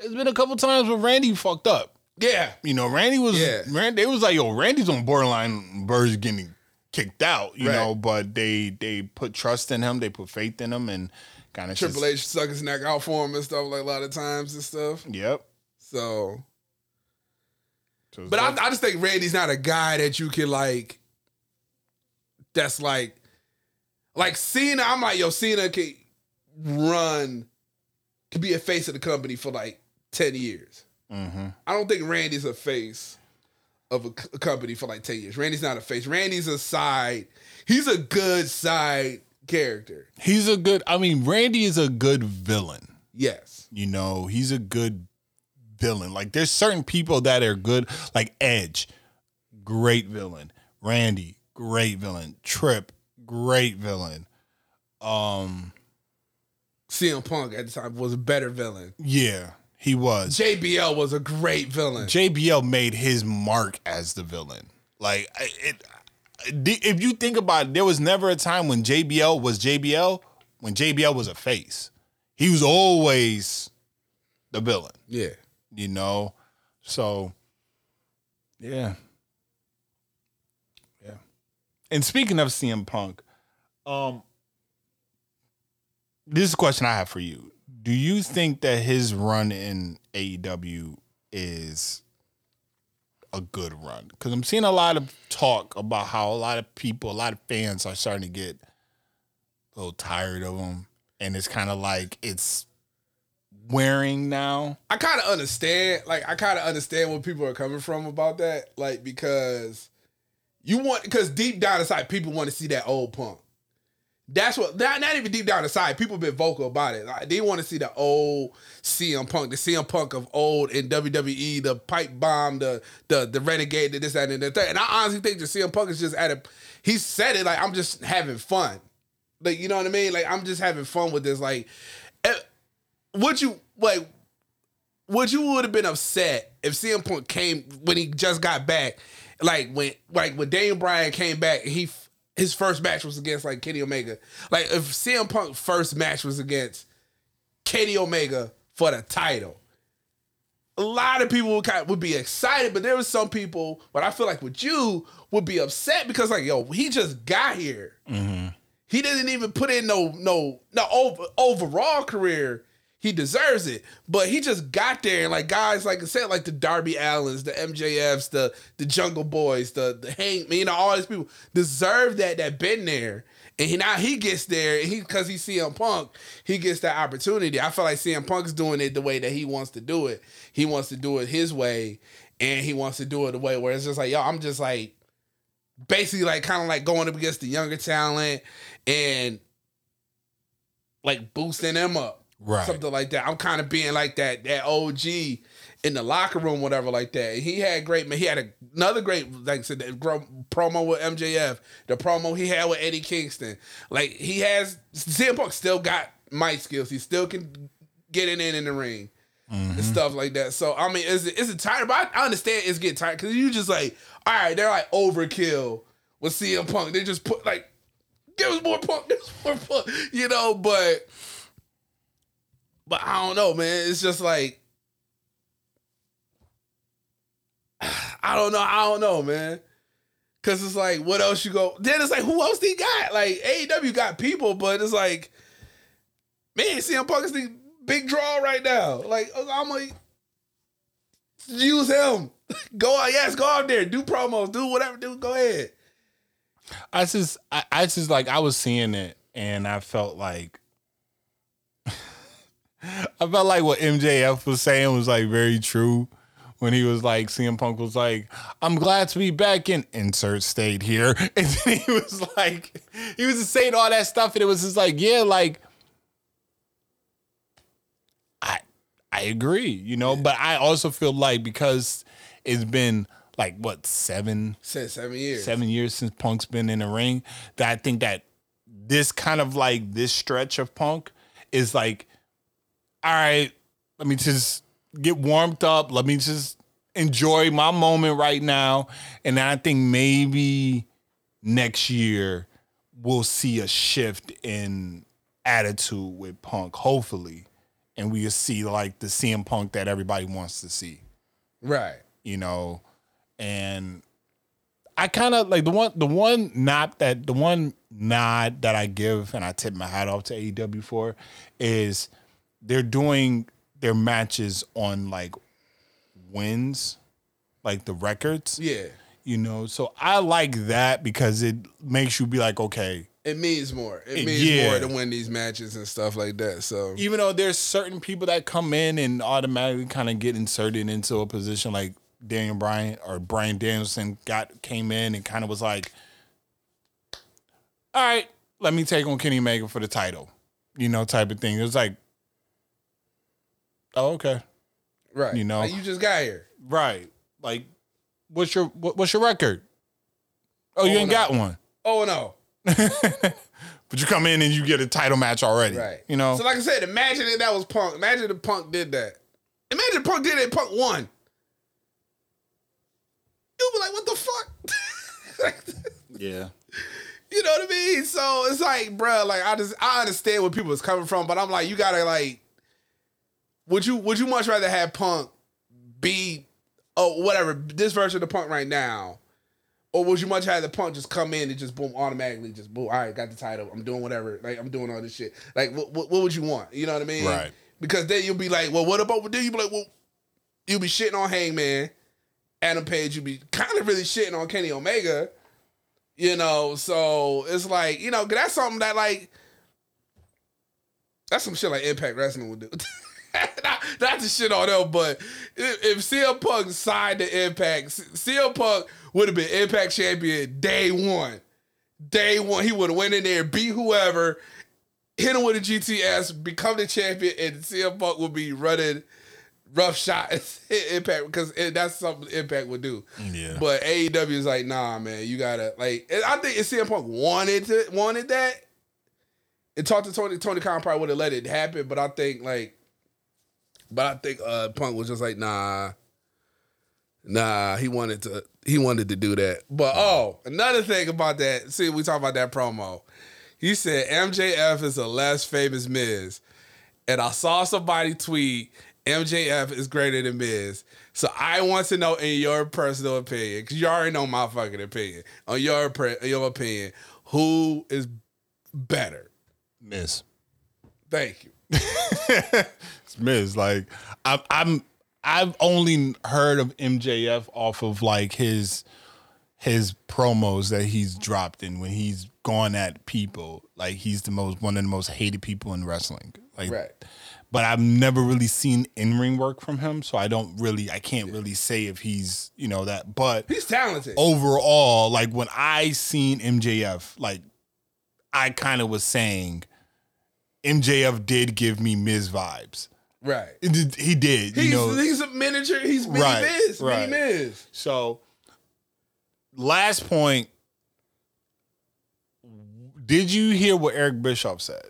There's been a couple times where Randy fucked up.
Yeah,
You know, Randy was
Yeah.
Randy. It was like, yo, Randy's on borderline of getting kicked out. You
Right.
know, but they they put trust in him, they put faith in him, and kind of
Triple H stuck his neck out for him and stuff like a lot of times and stuff.
Yep.
So,
So
but I, I just think Randy's not a guy that you can like. That's like, like Cena. I'm like, yo, Cena can run, could be a face of the company for like ten years.
Mhm.
I don't think Randy's a face of a, c- a company for like 10 years. Randy's not a face. Randy's a side. He's a good side character.
he's a good. I mean, Randy is a good villain.
Yes.
You know, he's a good villain. Like there's certain people that are good, like Edge, great villain. Randy, great villain. Trip, great villain. Um,
CM Punk at the time was a better villain.
yeah, he was.
JBL was a great villain.
JBL made his mark as the villain. Like I- it, if you think about it, there was never a time when JBL was JBL when JBL was a face. He was always the villain.
yeah.
you know. So, yeah, yeah. And speaking of CM Punk, um, this is a question I have for you: do you think that his run in AEW is a good run? Because I'm seeing a lot of talk about how a lot of people, a lot of fans are starting to get a little tired of him, and it's kind of like it's wearing now.
I kind of understand. Like, I kind of understand where people are coming from about that. Like, because you want, because deep down inside, people want to see that old punk. That's what not, not even deep down inside. People been vocal about it. Like, they want to see the old CM Punk, the CM Punk of old in WWE, the pipe bomb, the the the renegade, the this that and the third. And I honestly think the CM Punk is just at a. He said it like I'm just having fun, like you know what I mean. Like I'm just having fun with this. Like, eh, would you like? Would you would have been upset if CM Punk came when he just got back, like when like when Daniel Bryan came back, he his first match was against like Kenny Omega. Like if CM Punk first match was against Kenny Omega for the title, a lot of people would kind of, would be excited, but there was some people, but I feel like with you would be upset because like yo, he just got here. Mm-hmm. He didn't even put in no no no over, overall career. He deserves it, but he just got there and like guys like I said, like the Darby Allins, the MJFs, the the Jungle Boys, the the Hank, you know, all these people deserve that that been there. And he, now he gets there, and he because he's CM Punk, he gets that opportunity. I feel like CM Punk's doing it the way that he wants to do it. He wants to do it his way, and he wants to do it the way where it's just like, yo, I'm just like basically like kind of like going up against the younger talent and like boosting them up.
Right.
Something like that. I'm kind of being like that that OG in the locker room, whatever, like that. He had great man. He had a, another great, like I said, the gro- promo with MJF, the promo he had with Eddie Kingston. Like he has CM Punk still got mic skills. He still can get it in in the ring and mm-hmm. stuff like that. So I mean, is it is it tired? But I understand it's getting tired because you just like, all right, they're like overkill with CM Punk. They just put like, give us more Punk, give us more Punk, you know. But but I don't know, man. It's just like I don't know. I don't know, man. Cause it's like, what else you go? Then it's like, who else they got? Like AEW got people, but it's like, man, CM Punk is the big draw right now. Like oh, I'm like, use him. Go out, yes, go out there, do promos, do whatever, do. Go ahead.
I just, I, I just like, I was seeing it and I felt like, I felt like what MJF was saying was like very true when he was like, CM Punk was like, I'm glad to be back in insert state here. And then he was like, he was just saying all that stuff. And it was just like, yeah, like, I, I agree, you know, but I also feel like because it's been like what seven
Since seven years.
seven years since Punk's been in the ring, that I think that this kind of like this stretch of Punk is like, all right, let me just get warmed up. Let me just enjoy my moment right now. And I think maybe next year we'll see a shift in attitude with Punk, hopefully. And we'll see like the CM Punk that everybody wants to see
Right.
you know, and I kind of like the one the one nod that the one nod that I give and I tip my hat off to AEW for is they're doing their matches on like wins, like the records,
Yeah.
you know. So I like that because it makes you be like, okay,
It means more. It
It-
means
yeah.
more to win these matches and stuff like that. So
even though there's certain people that come in and automatically kind of get inserted into a position like Daniel Bryan or Bryan Danielson got came in and kind of was like, all right, let me take on Kenny Omega for the title, you know, type of thing. It was like, oh, okay,
right.
You know.
Like, you just got here.
right. Like, what's your what, what's your record? Oh, you
Oh,
ain't
no.
got one.
Oh no.
but you come in and you get a title match already.
Right.
You know.
So like I said, imagine if that was Punk. Imagine if Punk did that. Imagine if Punk did it. Punk won. You'll be like, what the fuck?
yeah.
you know what I mean? So it's like, bruh, like I just I understand where people is coming from, but I'm like, you gotta like, would you would you much rather have Punk be oh whatever this version of the Punk right now, or would you much rather have the Punk just come in and just boom automatically just boom all right got the title I'm doing whatever like I'm doing all this shit like what what, what would you want you know what I mean
Right.
because then you'll be like, well, what about then you be like, well, you'll be shitting on Hangman, Adam Page, you'll be kind of really shitting on Kenny Omega, you know. So it's like, you know, that's something that like that's some shit like Impact Wrestling would do. not, not to shit on them, but if, if CM Punk signed the Impact, CM Punk would have been Impact champion day one. Day one, he would have went in there, beat whoever, hit him with a GTS, become the champion, and CM Punk would be running rough shot Impact because that's something Impact would do.
Yeah.
But AEW is like, nah, man, you gotta like. and I think if CM Punk wanted to wanted that, and talked to Tony, Tony Khan probably would have let it happen. But I think like, but I think uh Punk was just like, nah, nah. He wanted to he wanted to do that. But oh, another thing about that. See, we talk about that promo. He said MJF is the less famous Miz, and I saw somebody tweet MJF is greater than Miz. So I want to know, in your personal opinion, because you already know my fucking opinion, on your your opinion, who is better?
Miz.
Thank you.
Miz. Like I'm I'm I've only heard of MJF off of like his his promos that he's dropped in when he's gone at people. Like he's the most one of the most hated people in wrestling. Like
Right.
but I've never really seen in ring work from him, so I don't really I can't really say if he's, you know, that but
He's talented.
overall, like when I seen MJF, like I kind of was saying MJF did give me Miz vibes.
Right.
It He did, you
He's,
know.
he's a miniature. He's mini
Right,
Miz.
right.
Mini Miz.
So, last point. Did you hear what Eric Bischoff said?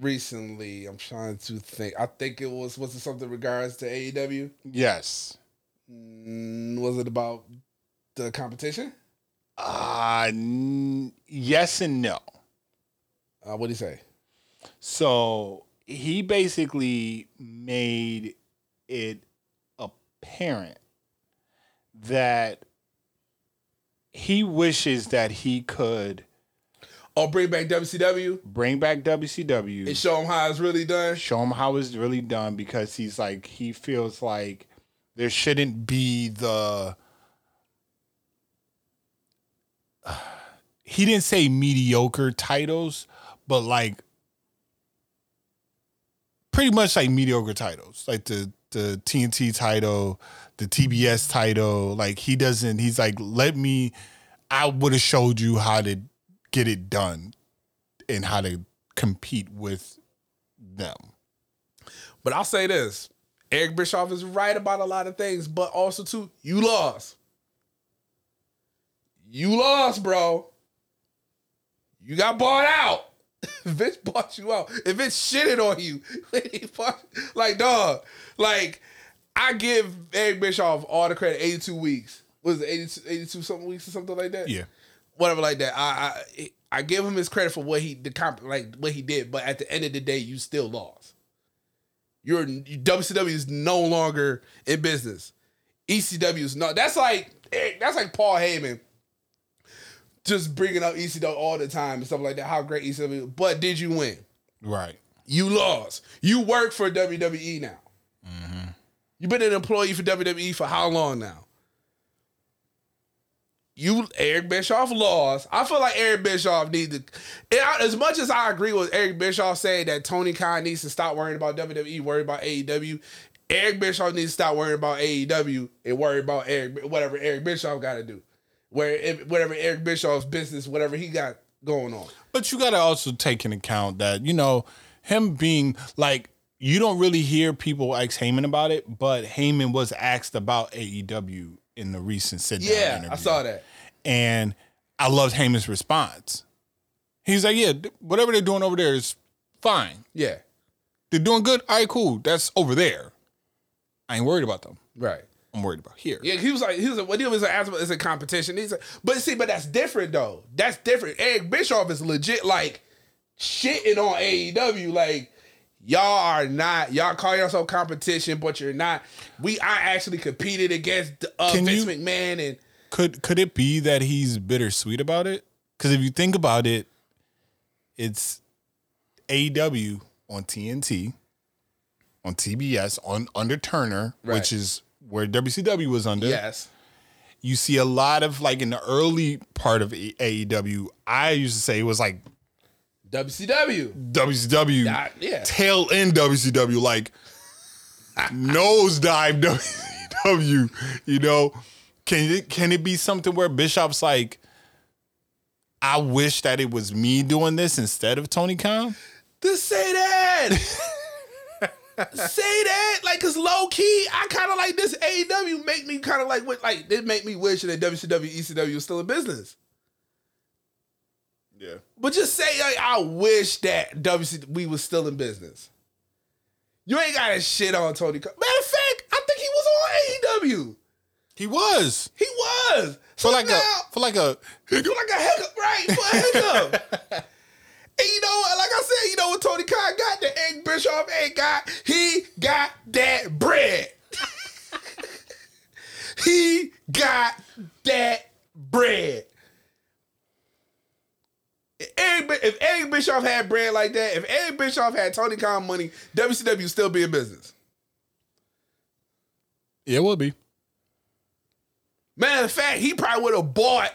Recently, I'm trying to think. I think it was was it something in regards to AEW?
Yes.
Mm, was it about the competition?
Uh, n- yes and no.
Uh, what did he say?
So he basically made it apparent that he wishes that he could
Oh, bring back WCW
bring back WCW
and show him how it's really done.
show him how it's really done because he's like he feels like there shouldn't be the he didn't say mediocre titles but like pretty much like mediocre titles like the the TNT title the TBS title like he doesn't he's like let me I would have showed you how to get it done and how to compete with them
But I'll say this: Eric Bischoff is right about a lot of things, but also too, you lost. You lost, bro. You got bought out. Vince bought you out. If it's shitted on you, bought- like dog, like I give Eric Bischoff all the credit. Eighty-two weeks. Was it 82, 82 something weeks or something like that?
yeah
whatever like that. I I I give him his credit for what he the comp like what he did, but at the end of the day, you still lost. You're WCW is no longer in business. ECW is not. That's like that's like Paul Heyman just bringing up ECW all the time and stuff like that. How great ECW, but did you win?
right
You lost. You work for WWE now. Mm-hmm. You've been an employee for WWE for how long now? You Eric Bischoff lost. I feel like Eric Bischoff needs to. as much as I agree with Eric Bischoff saying that Tony Khan needs to stop worrying about WWE, worry about AEW. Eric Bischoff needs to stop worrying about AEW and worry about Eric whatever Eric Bischoff got to do. Where if, whatever Eric Bischoff's business, whatever he got going on.
But you got to also take in account that you know him being like you don't really hear people ask Heyman about it, but Heyman was asked about AEW in the recent sit down
Yeah,
interview.
I saw that.
and I loved Heyman's response. He's like, "Yeah, whatever they're doing over there is fine.
Yeah,
They're doing good. All right, cool. That's over there. I ain't worried about them.
right.
I'm worried about here.
Yeah, he was like, he was like, what he was asking about is a competition. He's like, but see, but that's different though. That's different. Eric Bischoff is legit like shitting on AEW. Like, y'all are not, y'all call yourself competition, but you're not. We I actually competed against uh,
Can
Vince
you-
McMahon and
Could could it be that he's bittersweet about it? Because if you think about it, it's AEW on TNT, on TBS, on under Turner,
Right.
which is where WCW was under.
Yes.
You see a lot of like in the early part of AEW. I used to say it was like
WCW.
WCW,
Yeah, yeah.
tail end WCW, like nosedive WCW. You know, can it can it be something where Bischoff's like, I wish that it was me doing this instead of Tony Khan?
Just say that. Say that, like, cause low key, I kind of like this AEW make me kind of like what, like it make me wish that WCW, ECW was still in business.
Yeah.
But just say, like, I wish that WC we was still in business. You ain't got a shit on Tony. Matter of fact, I think he was on AEW.
He was.
He was
For like
now,
a for like a
for like a hiccup, right? For a hiccup. and you know? Like I said, you know what Tony Khan got? The Eric Bischoff ain't got. He got that bread. he got that bread. If Eric, Bi- if Eric Bischoff had bread like that, if Eric Bischoff had Tony Khan money, WCW would still be in business.
Yeah, it would be.
Matter of fact, he probably would have bought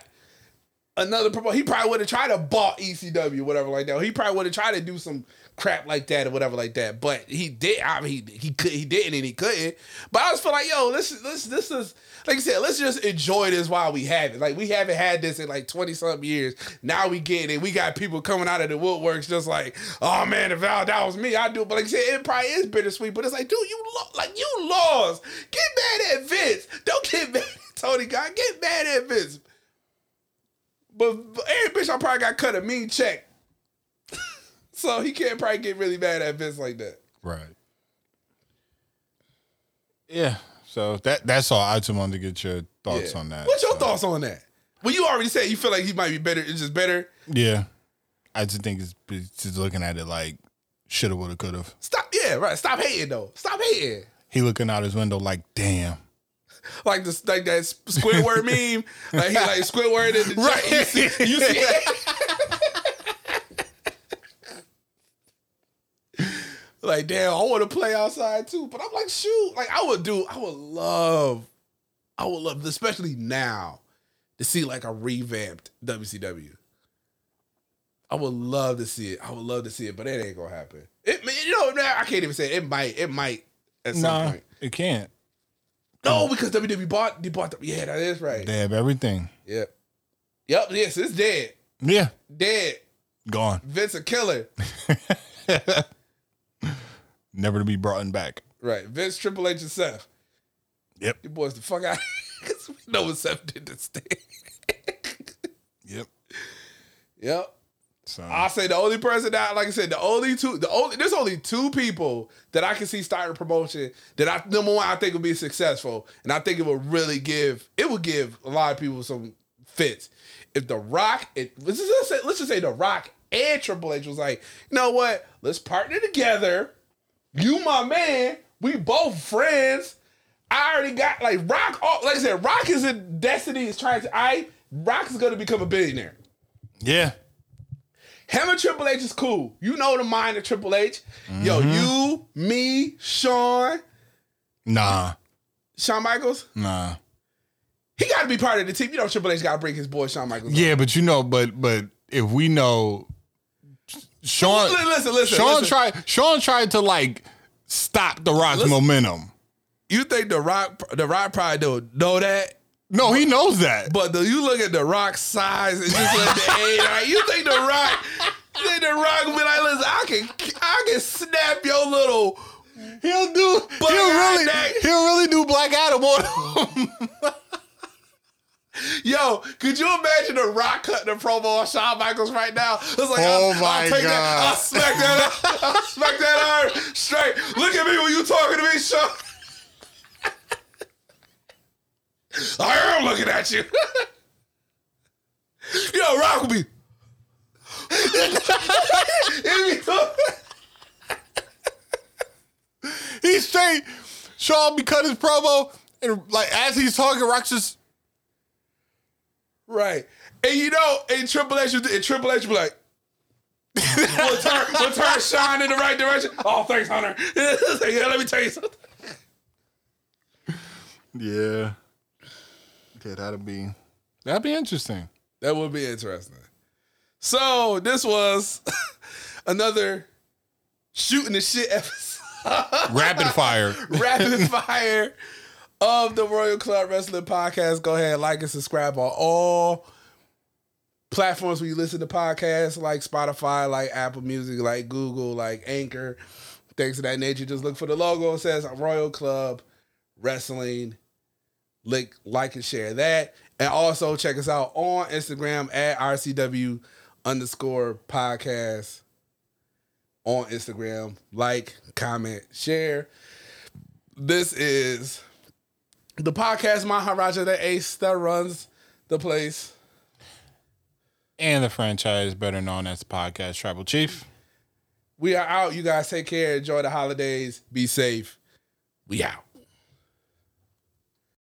another promoter. He probably would have tried to bought ECW, whatever like that. He probably would have tried to do some crap like that or whatever like that. But he did. I mean, he he could he didn't and he couldn't. But I just feel like, yo, this this this is like I said, let's just enjoy this while we have it. Like we haven't had this in like twenty something years. Now we get it. We got people coming out of the woodworks just like, oh man, if that, was me, I'd do. It. But like I said, it probably is bittersweet. But it's like, dude, you lo- like you lost. Get mad at Vince. Don't get mad at Tony Khan. Get mad at Vince. But, but Eric Bischoff probably got cut a mean check. so he can't probably get really mad at Vince like that.
Right. Yeah. So that that's all. I just wanted to get your thoughts
Yeah.
on that.
What's your
So,
thoughts on that? Well, you already said you feel like he might be better. It's just better.
Yeah. I just think it's, it's just looking at it like shoulda, woulda, coulda.
Stop. Yeah, right. Stop hating though. Stop hating.
He looking out his window like, damn.
Like this, like that Squidward meme. Like he like Squidward in the
Right.
You see, you see like damn, I want to play outside too. But I'm like, shoot, like I would do. I would love. I would love, especially now, to see like a revamped WCW. I would love to see it. I would love to see it, but it ain't gonna happen. It, you know, I can't even say it. it might. It might at some
Nah,
point.
it can't.
No, oh. because WWE bought. They bought. The, yeah, that is right.
They have everything.
Yep. Yep. Yes, it's dead.
Yeah.
Dead.
Gone.
Vince a killer.
Never to be brought in back.
Right. Vince, Triple H, and Seth.
Yep.
You boys the fuck out. Because we know what Seth did to Sting.
Yep.
yep.
So
I say the only person that, like I said, the only two, the only there's only two people that I can see starting promotion that I number one I think will be successful, and I think it will really give it will give a lot of people some fits. If the Rock, it, let's just say, let's just say the Rock and Triple H was like, you know what, let's partner together. You my man, we both friends. I already got like Rock. Like I said, Rock is in Destiny is trying to. I Rock is going to become a billionaire.
yeah.
Him and Triple H is cool. You know the mind of Triple H. Yo,
Mm-hmm.
you, me, Shawn,
Nah.
Shawn Michaels.
Nah.
He got to be part of the team. You know Triple H got to bring his boy Shawn Michaels.
Yeah, but you know, but but if we know Shawn
Listen, listen,
Shawn
listen.
tried Shawn tried to like stop the Rock's
Listen.
momentum.
You think the Rock, the Rock probably don't know that?
No, he knows that.
But the, you look at the Rock size and just let the age. Right? You think the Rock, you think the Rock be like, listen, I can, I can snap your little.
He'll do he'll really
I-
he'll really do Black Adam on him.
Yo, could you imagine the Rock cutting a promo on Shawn Michaels right now? It's like,
Oh
I'll,
my
I'll take
God.
that, I'll smack that, I'll smack that arm straight. Look at me when you talking to me, Shawn. I am looking at you. Yo, Rock will be. He'd
he's straight. Shawn be cut his promo and like as he's talking, Rock's just
right. And you know, and Triple H, and Triple H be like, we'll, turn, we'll turn Shawn in the right direction. Oh, thanks, Hunter. Yeah, let me tell you something.
Yeah. Okay, that'll be that'll be interesting.
That would be interesting. So this was another shooting the shit episode.
Rapid fire.
rapid fire of the Royal Club Wrestling Podcast. Go ahead, like and subscribe on all platforms where you listen to podcasts, like Spotify, like Apple Music, like Google, like Anchor, things of that nature. Just look for the logo. It says Royal Club Wrestling. Like, like and share that. And also check us out on Instagram at RCW underscore podcast on Instagram. Like, comment, share. This is the podcast Maharaja the Ace that runs the place.
And the franchise better known as the podcast Tribal Chief.
We are out. You guys take care. Enjoy the holidays. Be safe. We out.